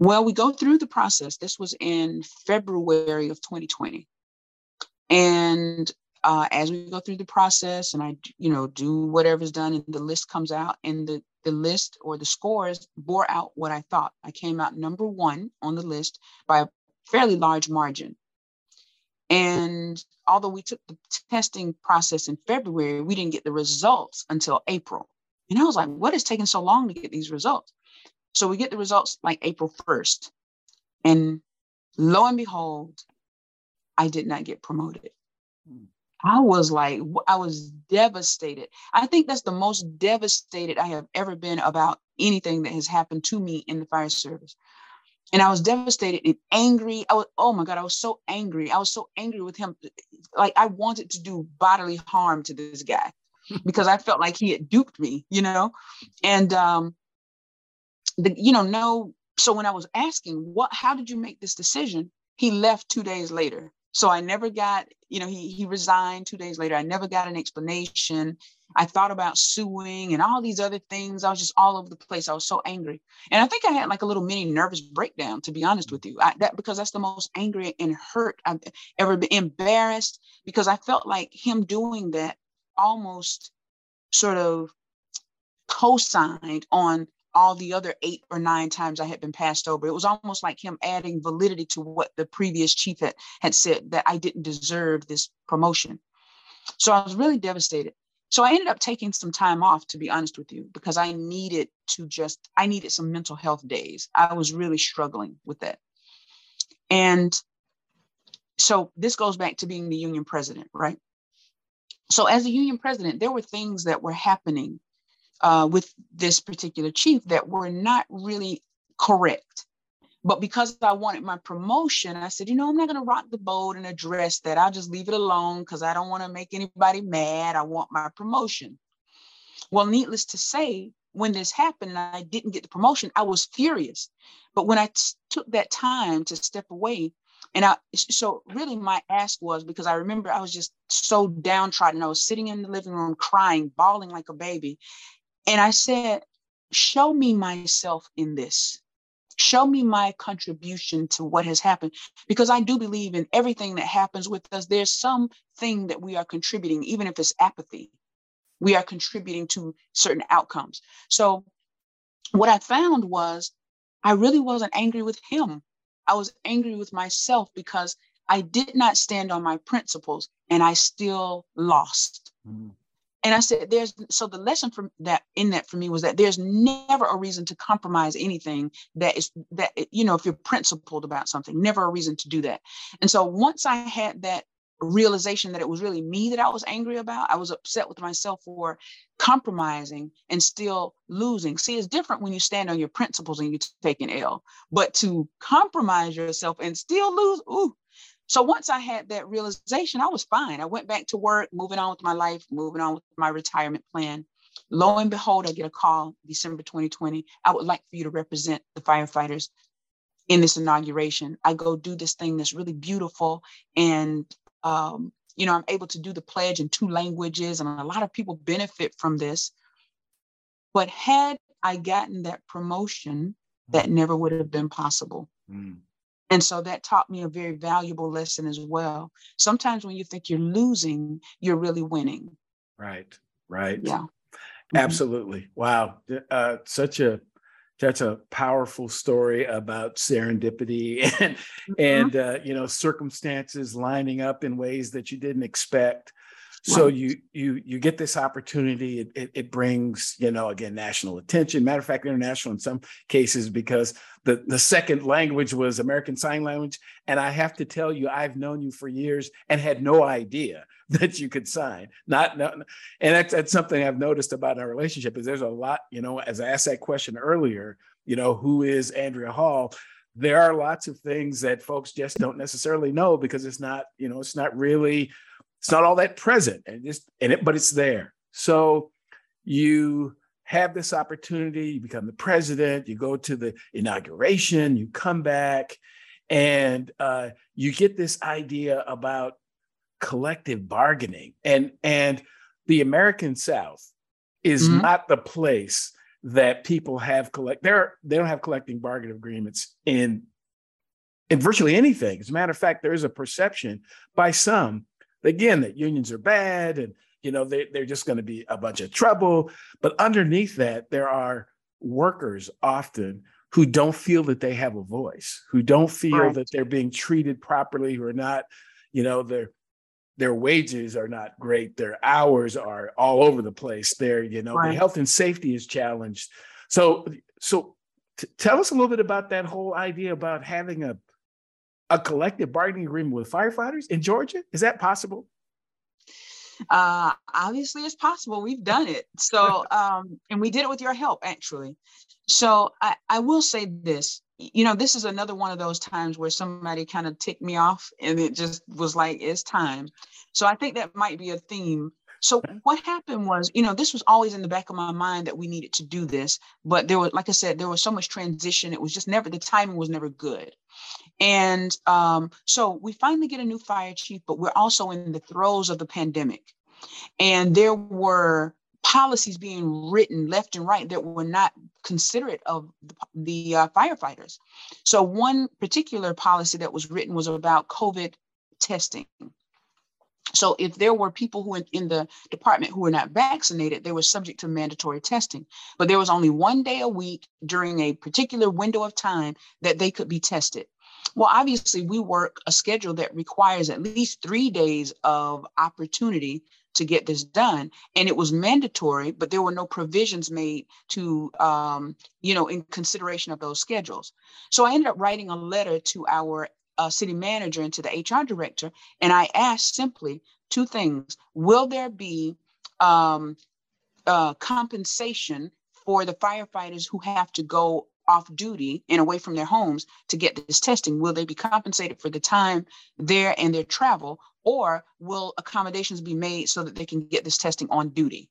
Well, we go through the process. This was in February of 2020. And uh, as we go through the process and I, you know, do whatever's done and the list comes out and the, the list or the scores bore out what I thought. I came out number one on the list by a fairly large margin. And although we took the testing process in February, we didn't get the results until April. And I was like, what is taking so long to get these results? So we get the results like April 1st. And lo and behold, I did not get promoted. Hmm. I was like, I was devastated. I think that's the most devastated I have ever been about anything that has happened to me in the fire service. And I was devastated and angry. I was, oh my God, I was so angry. I was so angry with him. Like I wanted to do bodily harm to this guy because I felt like he had duped me, you know? And um, the, you know, no. So when I was asking, what, how did you make this decision? He left two days later. So I never got, you know, he he resigned two days later. I never got an explanation. I thought about suing and all these other things. I was just all over the place. I was so angry, and I think I had like a little mini nervous breakdown, to be honest with you. I, that because that's the most angry and hurt I've ever been, embarrassed because I felt like him doing that almost sort of co-signed on all the other eight or nine times I had been passed over. It was almost like him adding validity to what the previous chief had, had said that I didn't deserve this promotion. So I was really devastated. So I ended up taking some time off, to be honest with you, because I needed to just, I needed some mental health days. I was really struggling with that. And so this goes back to being the union president, right? So as a union president, there were things that were happening uh, with this particular chief that were not really correct. But because I wanted my promotion, I said, you know, I'm not going to rock the boat and address that. I'll just leave it alone because I don't want to make anybody mad. I want my promotion. Well, needless to say, when this happened and I didn't get the promotion, I was furious. But when I t- took that time to step away, and I, so really my ask was because I remember I was just so downtrodden. I was sitting in the living room crying, bawling like a baby. And I said, Show me myself in this. Show me my contribution to what has happened. Because I do believe in everything that happens with us, there's something that we are contributing, even if it's apathy. We are contributing to certain outcomes. So, what I found was I really wasn't angry with him. I was angry with myself because I did not stand on my principles and I still lost. Mm and I said, there's so the lesson from that in that for me was that there's never a reason to compromise anything that is that, eh, you know, if you're principled about something, never a reason to do that. And so once I had that realization that it was really me that I was angry about, I was upset with myself for compromising and still losing. See, it's different when you stand on your principles and you take an L, but to compromise yourself and still lose, ooh, so once I had that realization, I was fine. I went back to work, moving on with my life, moving on with my retirement plan. Lo and behold, I get a call December 2020. I would like for you to represent the firefighters in this inauguration. I go do this thing that's really beautiful. And, um, you know, I'm able to do the pledge in two languages, and a lot of people benefit from this. But had I gotten that promotion, that never would have been possible. Mm. And so that taught me a very valuable lesson as well. Sometimes when you think you're losing, you're really winning. Right, right. Yeah. Mm-hmm. Absolutely. Wow. Uh, such a that's a powerful story about serendipity and mm-hmm. and uh, you know circumstances lining up in ways that you didn't expect so you you you get this opportunity it, it, it, brings you know again national attention. Matter of fact international in some cases because the the second language was american sign language. And i have to tell you i've known you for years and had no idea that you could sign. Not, not and that's, that's something i've noticed about our relationship is there's a lot you know as i asked that question earlier you know who is andrea hall? There are lots of things that folks just don't necessarily know because it's not you know it's not really it's not all that present and just in it, but it's there. So you have this opportunity, you become the president, you go to the inauguration, you come back, and uh, you get this idea about collective bargaining, and and the American South is mm-hmm. not the place that people have collect. They're they don't have collecting bargaining agreements in in virtually anything. As a matter of fact, there is a perception by some, again, that unions are bad and you know they, they're just going to be a bunch of trouble. But underneath that, there are workers often who don't feel that they have a voice, who don't feel right. that they're being treated properly, who are not, you know, their their wages are not great, their hours are all over the place. Their, you know, right. health and safety is challenged. So, so t- tell us a little bit about that whole idea about having a a collective bargaining agreement with firefighters in Georgia. Is that possible? Uh, obviously, it's possible. We've done it. So, um, and we did it with your help, actually. So, I, I will say this you know, this is another one of those times where somebody kind of ticked me off and it just was like, it's time. So, I think that might be a theme. So, what happened was, you know, this was always in the back of my mind that we needed to do this, but there was, like I said, there was so much transition. It was just never, the timing was never good. And um, so we finally get a new fire chief, but we're also in the throes of the pandemic. And there were policies being written left and right that were not considerate of the, the uh, firefighters. So, one particular policy that was written was about COVID testing. So, if there were people who in, in the department who were not vaccinated, they were subject to mandatory testing. But there was only one day a week during a particular window of time that they could be tested. Well, obviously, we work a schedule that requires at least three days of opportunity to get this done. And it was mandatory, but there were no provisions made to, um, you know, in consideration of those schedules. So I ended up writing a letter to our uh, city manager and to the HR director. And I asked simply two things Will there be um, uh, compensation for the firefighters who have to go off duty and away from their homes to get this testing? Will they be compensated for the time there and their travel, or will accommodations be made so that they can get this testing on duty?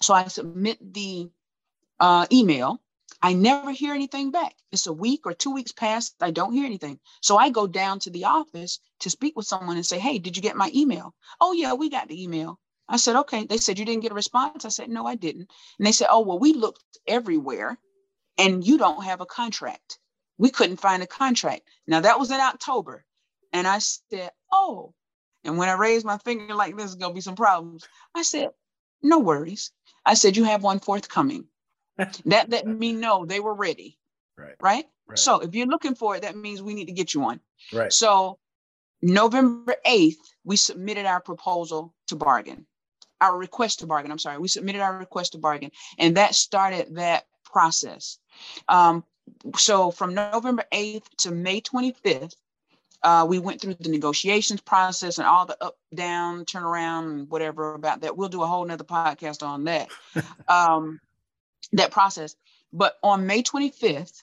So I submit the uh, email. I never hear anything back. It's a week or two weeks past. I don't hear anything. So I go down to the office to speak with someone and say, Hey, did you get my email? Oh, yeah, we got the email. I said, Okay. They said, You didn't get a response? I said, No, I didn't. And they said, Oh, well, we looked everywhere and you don't have a contract. We couldn't find a contract. Now that was in October. And I said, Oh. And when I raised my finger like this is gonna be some problems, I said, No worries. I said, You have one forthcoming. that let me know they were ready. Right. right. Right. So if you're looking for it, that means we need to get you one. Right. So November 8th, we submitted our proposal to bargain, our request to bargain. I'm sorry, we submitted our request to bargain, and that started that process. Um, so from November 8th to May 25th, uh, we went through the negotiations process and all the up, down, turn around, whatever about that. We'll do a whole nother podcast on that, um, that process. But on May 25th,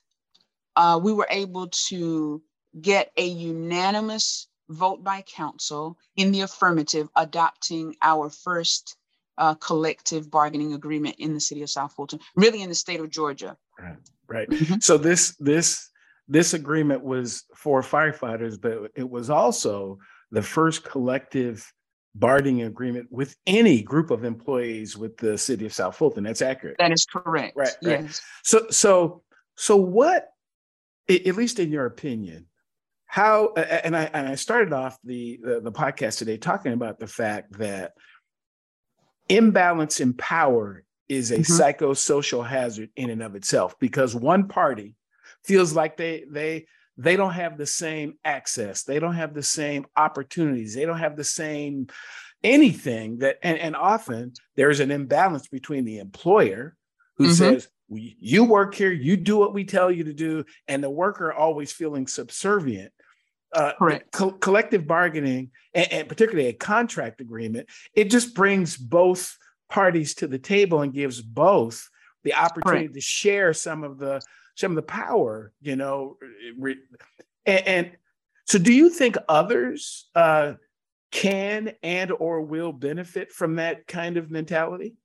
uh, we were able to get a unanimous vote by council in the affirmative, adopting our first uh, collective bargaining agreement in the city of South Fulton, really in the state of Georgia. Right. Right. Mm-hmm. So this this this agreement was for firefighters, but it was also the first collective bargaining agreement with any group of employees with the city of South Fulton. That's accurate. That is correct. Right. right. Yes. So so so what, at least in your opinion, how and I and I started off the, the the podcast today talking about the fact that imbalance in power is a mm-hmm. psychosocial hazard in and of itself because one party feels like they they they don't have the same access they don't have the same opportunities they don't have the same anything that and, and often there's an imbalance between the employer who mm-hmm. says you work here you do what we tell you to do and the worker always feeling subservient uh, co- collective bargaining and, and particularly a contract agreement it just brings both parties to the table and gives both the opportunity to share some of the some of the power you know and, and so do you think others uh, can and or will benefit from that kind of mentality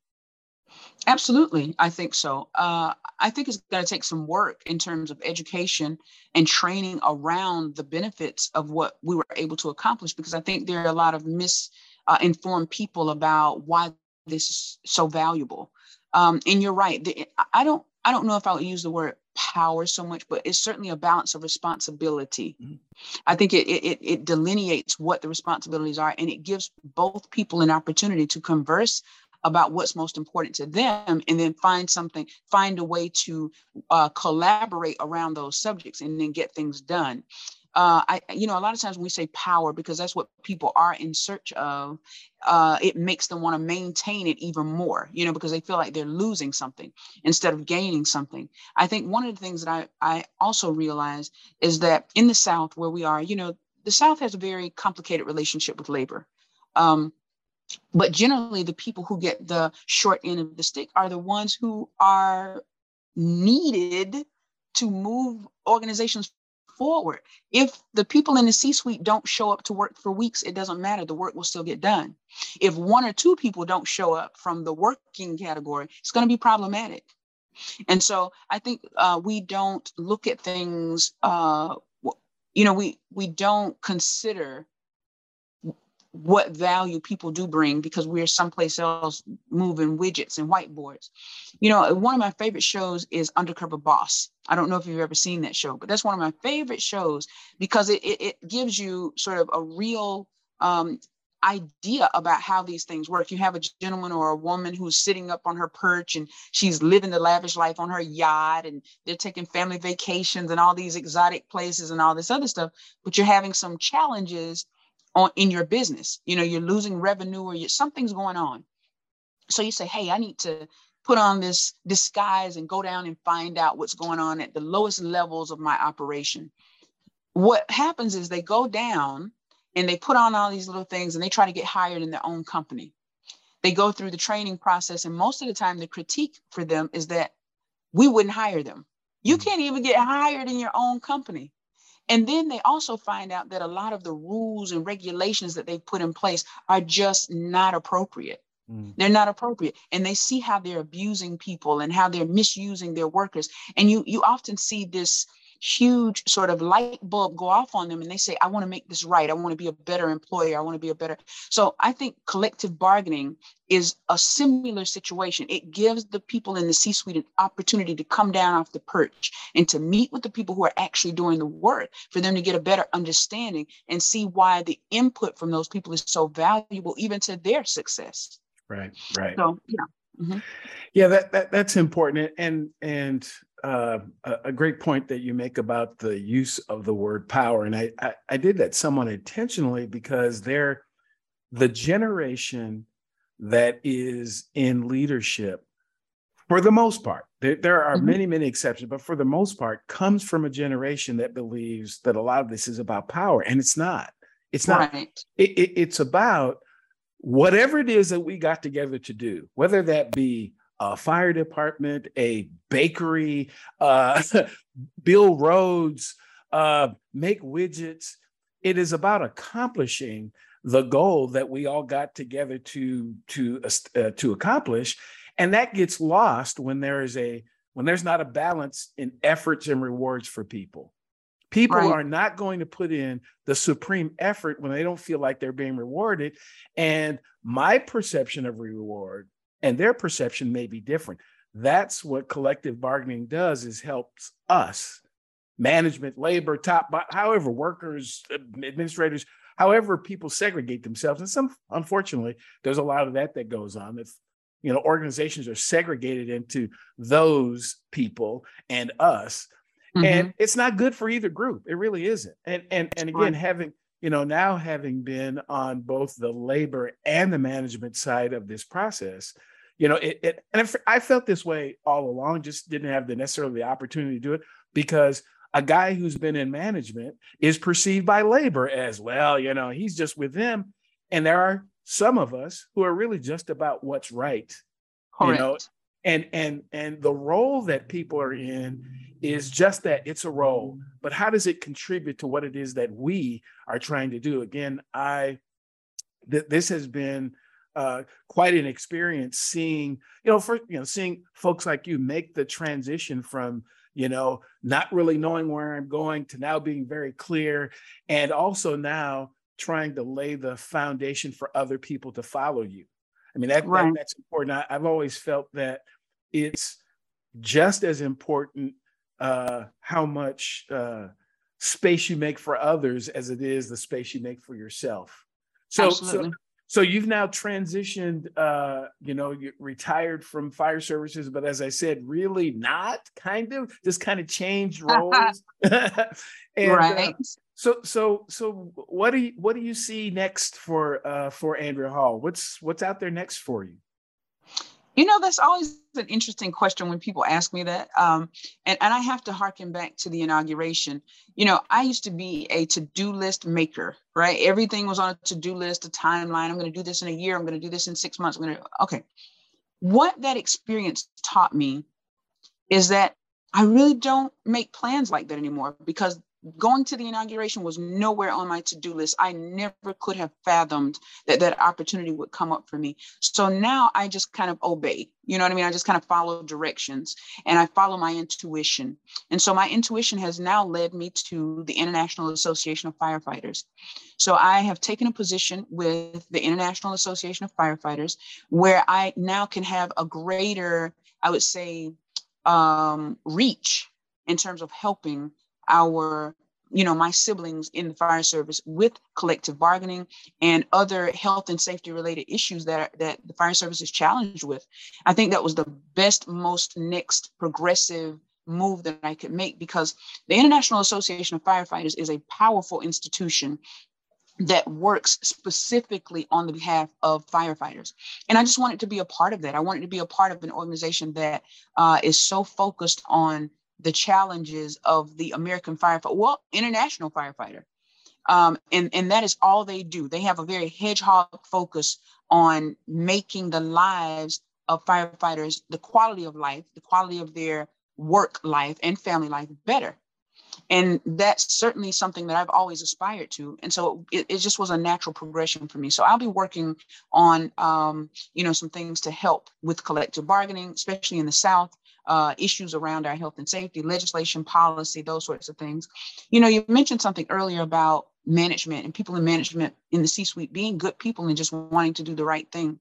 Absolutely, I think so. Uh, I think it's going to take some work in terms of education and training around the benefits of what we were able to accomplish, because I think there are a lot of misinformed uh, people about why this is so valuable. Um, and you're right. The, I don't. I don't know if I would use the word power so much, but it's certainly a balance of responsibility. Mm-hmm. I think it, it it delineates what the responsibilities are, and it gives both people an opportunity to converse about what's most important to them and then find something find a way to uh, collaborate around those subjects and then get things done uh, I, you know, a lot of times when we say power, because that's what people are in search of, uh, it makes them want to maintain it even more, you know, because they feel like they're losing something instead of gaining something. I think one of the things that I, I also realize is that in the South, where we are, you know, the South has a very complicated relationship with labor. Um, but generally, the people who get the short end of the stick are the ones who are needed to move organizations forward. If the people in the C suite don't show up to work for weeks, it doesn't matter. The work will still get done. If one or two people don't show up from the working category, it's going to be problematic. And so I think uh, we don't look at things, uh, you know, we, we don't consider what value people do bring because we're someplace else moving widgets and whiteboards. You know, one of my favorite shows is Undercover Boss. I don't know if you've ever seen that show, but that's one of my favorite shows because it, it, it gives you sort of a real um, idea about how these things work. You have a gentleman or a woman who's sitting up on her perch and she's living the lavish life on her yacht and they're taking family vacations and all these exotic places and all this other stuff, but you're having some challenges on in your business. You know you're losing revenue or you, something's going on. So you say hey i need to put on this disguise and go down and find out what's going on at the lowest levels of my operation. What happens is they go down and they put on all these little things and they try to get hired in their own company. They go through the training process and most of the time the critique for them is that we wouldn't hire them. You mm. can't even get hired in your own company and then they also find out that a lot of the rules and regulations that they've put in place are just not appropriate. Mm. They're not appropriate. And they see how they're abusing people and how they're misusing their workers. And you you often see this huge sort of light bulb go off on them and they say, I want to make this right. I want to be a better employer. I want to be a better. So I think collective bargaining is a similar situation. It gives the people in the C suite an opportunity to come down off the perch and to meet with the people who are actually doing the work for them to get a better understanding and see why the input from those people is so valuable, even to their success. Right, right. So, yeah. Mm-hmm. Yeah, that, that that's important, and and uh, a great point that you make about the use of the word power, and I, I, I did that somewhat intentionally because they're the generation that is in leadership for the most part. There, there are mm-hmm. many many exceptions, but for the most part, comes from a generation that believes that a lot of this is about power, and it's not. It's not. Right. It, it, it's about whatever it is that we got together to do, whether that be a fire department, a bakery, uh, build roads, uh, make widgets. It is about accomplishing the goal that we all got together to to uh, to accomplish, and that gets lost when there is a when there's not a balance in efforts and rewards for people. People right. are not going to put in the supreme effort when they don't feel like they're being rewarded. And my perception of reward and their perception may be different. That's what collective bargaining does is helps us, management, labor, top, however, workers, administrators, however people segregate themselves. And some, unfortunately, there's a lot of that that goes on. If you know organizations are segregated into those people and us, mm-hmm. and it's not good for either group. It really isn't. And and and again, having you know now having been on both the labor and the management side of this process you know it, it and i felt this way all along just didn't have the necessarily the opportunity to do it because a guy who's been in management is perceived by labor as well you know he's just with them. And there are some of us who are really just about what's right Correct. you know? And and and the role that people are in is just that it's a role but how does it contribute to what it is that we are trying to do? Again i th- this has been uh, quite an experience seeing, you know, for you know, seeing folks like you make the transition from, you know, not really knowing where I'm going to now being very clear, and also now trying to lay the foundation for other people to follow you. I mean, that, right. that that's important. I, I've always felt that it's just as important uh, how much uh, space you make for others as it is the space you make for yourself. So, so, so you've now transitioned. Uh, you know, you retired from fire services, but as I said, really not kind of just kind of changed roles. and, uh, right. so, so, so, what do you what do you see next for uh, for Andrea Hall? What's what's out there next for you? You know, that's always an interesting question when people ask me that. Um, and, and I have to harken back to the inauguration. You know, I used to be a to do list maker, right? Everything was on a to do list, a timeline. I'm going to do this in a year. I'm going to do this in six months. I'm going to, okay. What that experience taught me is that I really don't make plans like that anymore because going to the inauguration was nowhere on my to-do list. I never could have fathomed that that opportunity would come up for me. So now i just kind of obey. You know what i mean? I just kind of follow directions and i follow my intuition. And so my intuition has now led me to the international association of firefighters. So i have taken a position with the international association of firefighters where i now can have a greater i would say um, reach in terms of helping our you know my siblings in the fire service with collective bargaining and other health and safety related issues that are, that the fire service is challenged with i think that was the best most next progressive move that i could make because the international association of firefighters is a powerful institution that works specifically on the behalf of firefighters. And I just wanted to be a part of that. I wanted to be a part of an organization that uh, is so focused on the challenges of the American firefighter, well, international firefighter. Um, and, and that is all they do. They have a very hedgehog focus on making the lives of firefighters, the quality of life, the quality of their work life and family life better. And that's certainly something that I've always aspired to. And so it, it just was a natural progression for me. So I'll be working on, um, you know, some things to help with collective bargaining, especially in the South, uh, issues around our health and safety, legislation, policy, those sorts of things. You know, you mentioned something earlier about management and people in management in the C suite being good people and just wanting to do the right thing.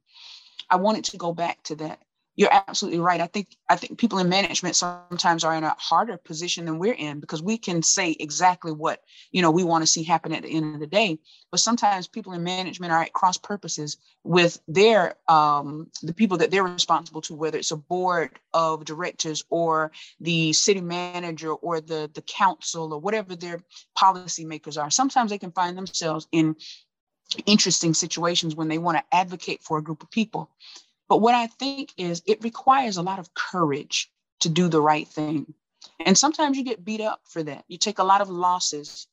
I wanted to go back to that you're absolutely right. I think I think people in management sometimes are in a harder position than we're in because we can say exactly what you know we want to see happen at the end of the day. But sometimes people in management are at cross purposes with their um, the people that they're responsible to, whether it's a board of directors or the city manager or the the council or whatever their policymakers are. Sometimes they can find themselves in interesting situations when they want to advocate for a group of people but what I think is it requires a lot of courage to do the right thing. And sometimes you get beat up for that. You take a lot of losses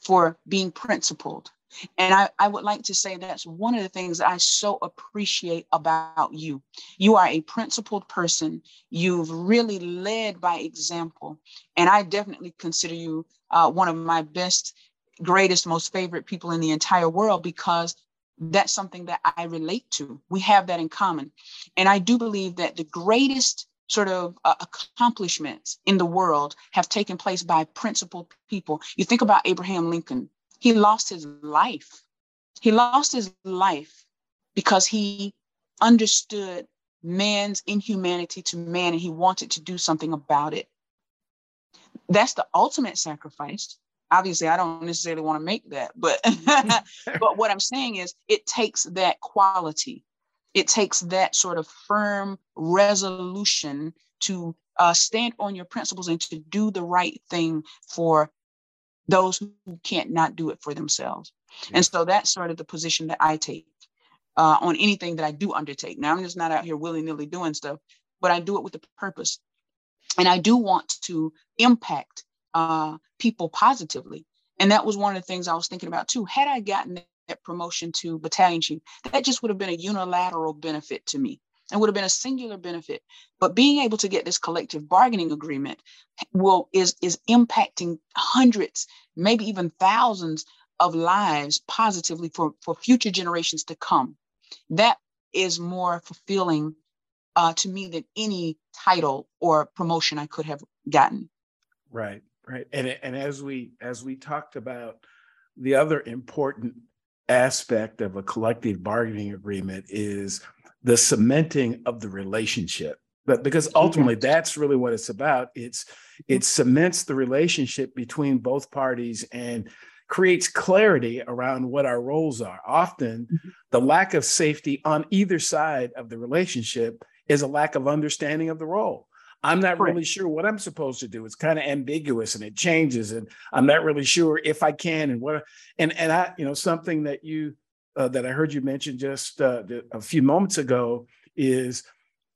for being principled. And I, I would like to say that's one of the things that I so appreciate about you. You are a principled person. You've really led by example. And I definitely consider you uh, one of my best, greatest, most favorite people in the entire world because that's something that I relate to. We have that in common. And I do believe that the greatest sort of uh, accomplishments in the world have taken place by principled people. You think about Abraham Lincoln, he lost his life. He lost his life because he understood man's inhumanity to man and he wanted to do something about it. That's the ultimate sacrifice obviously i don't necessarily want to make that but but what i'm saying is it takes that quality. It takes that sort of firm resolution to uh, stand on your principles and to do the right thing for those who can't not do it for themselves. And so that's sort of the position that i take uh, on anything that i do undertake. Now i'm just not out here willy-nilly doing stuff but i do it with a purpose. And i do want to impact uh, people positively. And that was one of the things I was thinking about too. Had I gotten that promotion to battalion chief, that just would have been a unilateral benefit to me and would have been a singular benefit. But being able to get this collective bargaining agreement will is is impacting hundreds, maybe even thousands of lives positively for, for future generations to come. That is more fulfilling uh, to me than any title or promotion I could have gotten. Right, right, and and as we as we talked about, the other important aspect of a collective bargaining agreement is the cementing of the relationship. But because ultimately that's really what it's about. It's it cements the relationship between both parties and creates clarity around what our roles are. Often mm-hmm. the lack of safety on either side of the relationship is a lack of understanding of the role i'm not really sure what i'm supposed to do. It's kind of ambiguous and it changes and i'm not really sure if i can and what and and i you know something that you uh, that i heard you mention just uh, a few moments ago is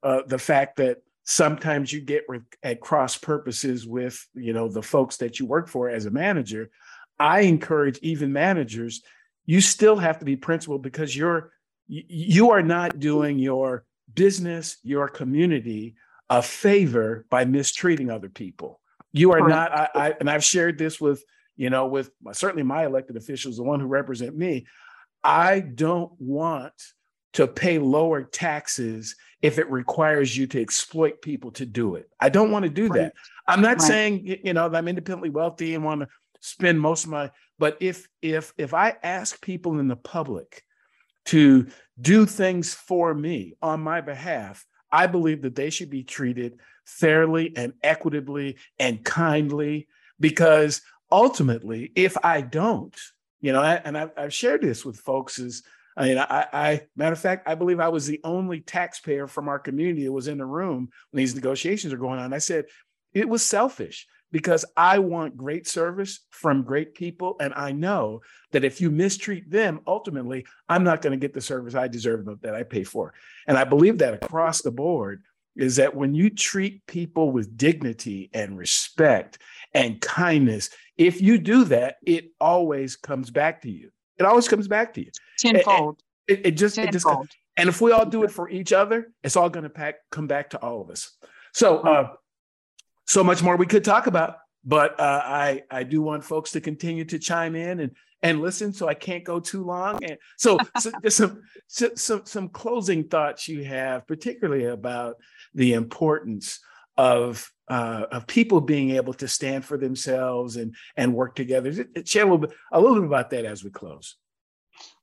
uh, the fact that sometimes you get re- at cross purposes with you know the folks that you work for as a manager. I encourage even managers you still have to be principled because you're you are not doing your business your community a favor by mistreating other people you are not I, I and i've shared this with you know with certainly my elected officials the one who represent me i don't want to pay lower taxes if it requires you to exploit people to do it. I don't want to do right. that. I'm not right. saying you know I'm independently wealthy and want to spend most of my but if if if I ask people in the public to do things for me on my behalf, I believe that they should be treated fairly and equitably and kindly because ultimately if I don't, you know, and I've, I've shared this with folks is I mean, I, I, matter of fact, I believe I was the only taxpayer from our community that was in the room when these negotiations are going on. I said it was selfish because I want great service from great people, and I know that if you mistreat them, ultimately, I'm not going to get the service I deserve that I pay for. And I believe that across the board is that when you treat people with dignity and respect and kindness, if you do that, it always comes back to you. It always comes back to you. Tenfold. It, it, it just, Tenfold. it just, and if we all do it for each other, it's all going to pack, come back to all of us. So, uh, so much more we could talk about, but uh, I, I do want folks to continue to chime in and, and listen. So I can't go too long. And so, so just some, some, some closing thoughts you have, particularly about the importance of uh, of people being able to stand for themselves and and work together. Share a little bit, a little bit about that as we close.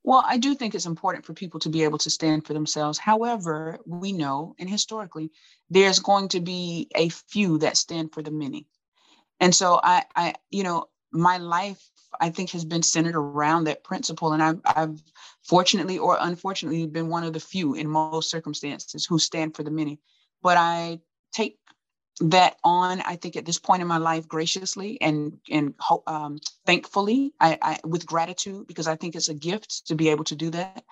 Well, I do think it's important for people to be able to stand for themselves. However, we know, and historically, there's going to be a few that stand for the many. And so I, I, you know, my life I think has been centered around that principle. And I've, I've fortunately or unfortunately been one of the few in most circumstances who stand for the many. But I take that on i think at this point in my life graciously and and um, thankfully I, I, with gratitude because i think it's a gift to be able to do that.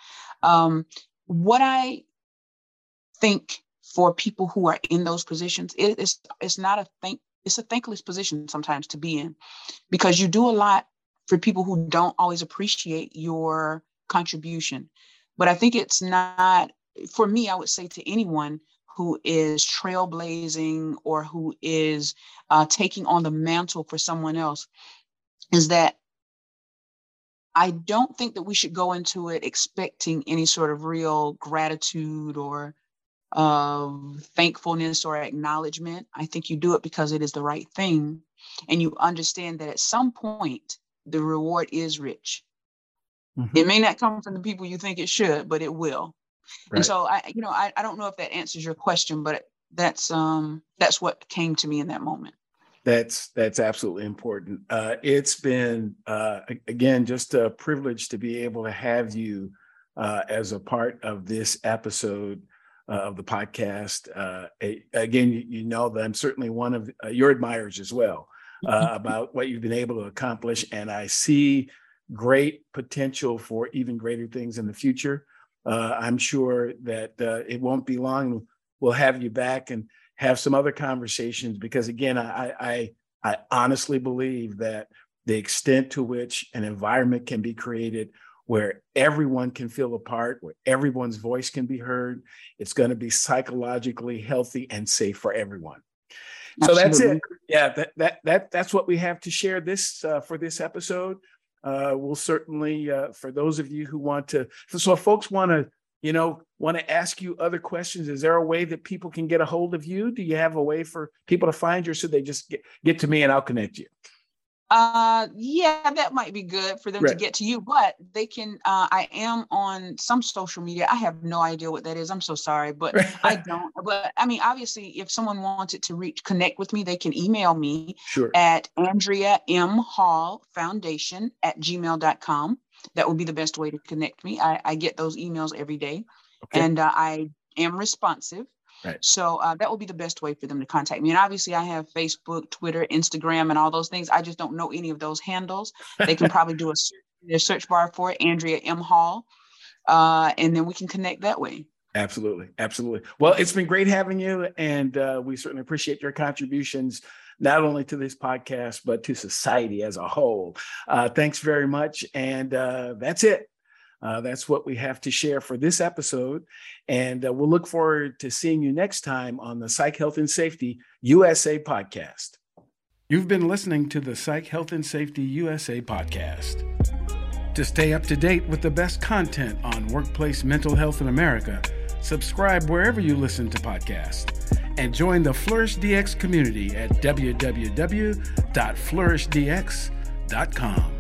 Um, what i think for people who are in those positions it is it's not a thank it's a thankless position sometimes to be in because you do a lot for people who don't always appreciate your contribution. But i think it's not for me i would say to anyone who is trailblazing or who is uh, taking on the mantle for someone else is that I don't think that we should go into it expecting any sort of real gratitude or thankfulness or acknowledgement. I think you do it because it is the right thing. And you understand that at some point, the reward is rich. Mm-hmm. It may not come from the people you think it should, but it will. Right. And so I, you know, I, I don't know if that answers your question, but that's um that's what came to me in that moment. That's that's absolutely important. Uh, it's been uh, again just a privilege to be able to have you uh, as a part of this episode uh, of the podcast. Uh, again, you, you, know that I'm certainly one of uh, your admirers as well about what you've been able to accomplish, and I see great potential for even greater things in the future uh, I'm sure that uh, it won't be long. We'll have you back and have some other conversations because, again, I, I, I honestly believe that the extent to which an environment can be created where everyone can feel a part, where everyone's voice can be heard, it's going to be psychologically healthy and safe for everyone. So that's it. Yeah, that that that that's what we have to share this uh, for this episode uh, we'll certainly, uh, for those of you who want to, so if folks want to you know, want to ask you other questions, is there a way that people can get a hold of you? Do you have a way for people to find you, or should they just get, get to me and I'll connect you? Uh, yeah, that might be good for them right. to get to you, but they can. Uh, I am on some social media. I have no idea what that is. I'm so sorry, but I don't. But I mean, obviously, if someone wanted to reach connect with me, they can email me sure. at Andrea M Hall Foundation at gmail.com. That would be the best way to connect me. I, I get those emails every day, okay. and uh, I am responsive. Right. So uh, that will be the best way for them to contact me. And obviously, I have Facebook, Twitter, Instagram, and all those things. I just don't know any of those handles. They can probably do a search, a search bar for it, Andrea M. Hall, uh, and then we can connect that way. Absolutely. Absolutely. Well, it's been great having you. And uh, we certainly appreciate your contributions, not only to this podcast, but to society as a whole. Uh, thanks very much. And uh, that's it. Uh, that's what we have to share for this episode. And uh, we'll look forward to seeing you next time on the Psych Health and Safety USA podcast. You've been listening to the Psych Health and Safety USA podcast. To stay up to date with the best content on workplace mental health in America, subscribe wherever you listen to podcasts and join the Flourish DX community at www.flourishdx.com.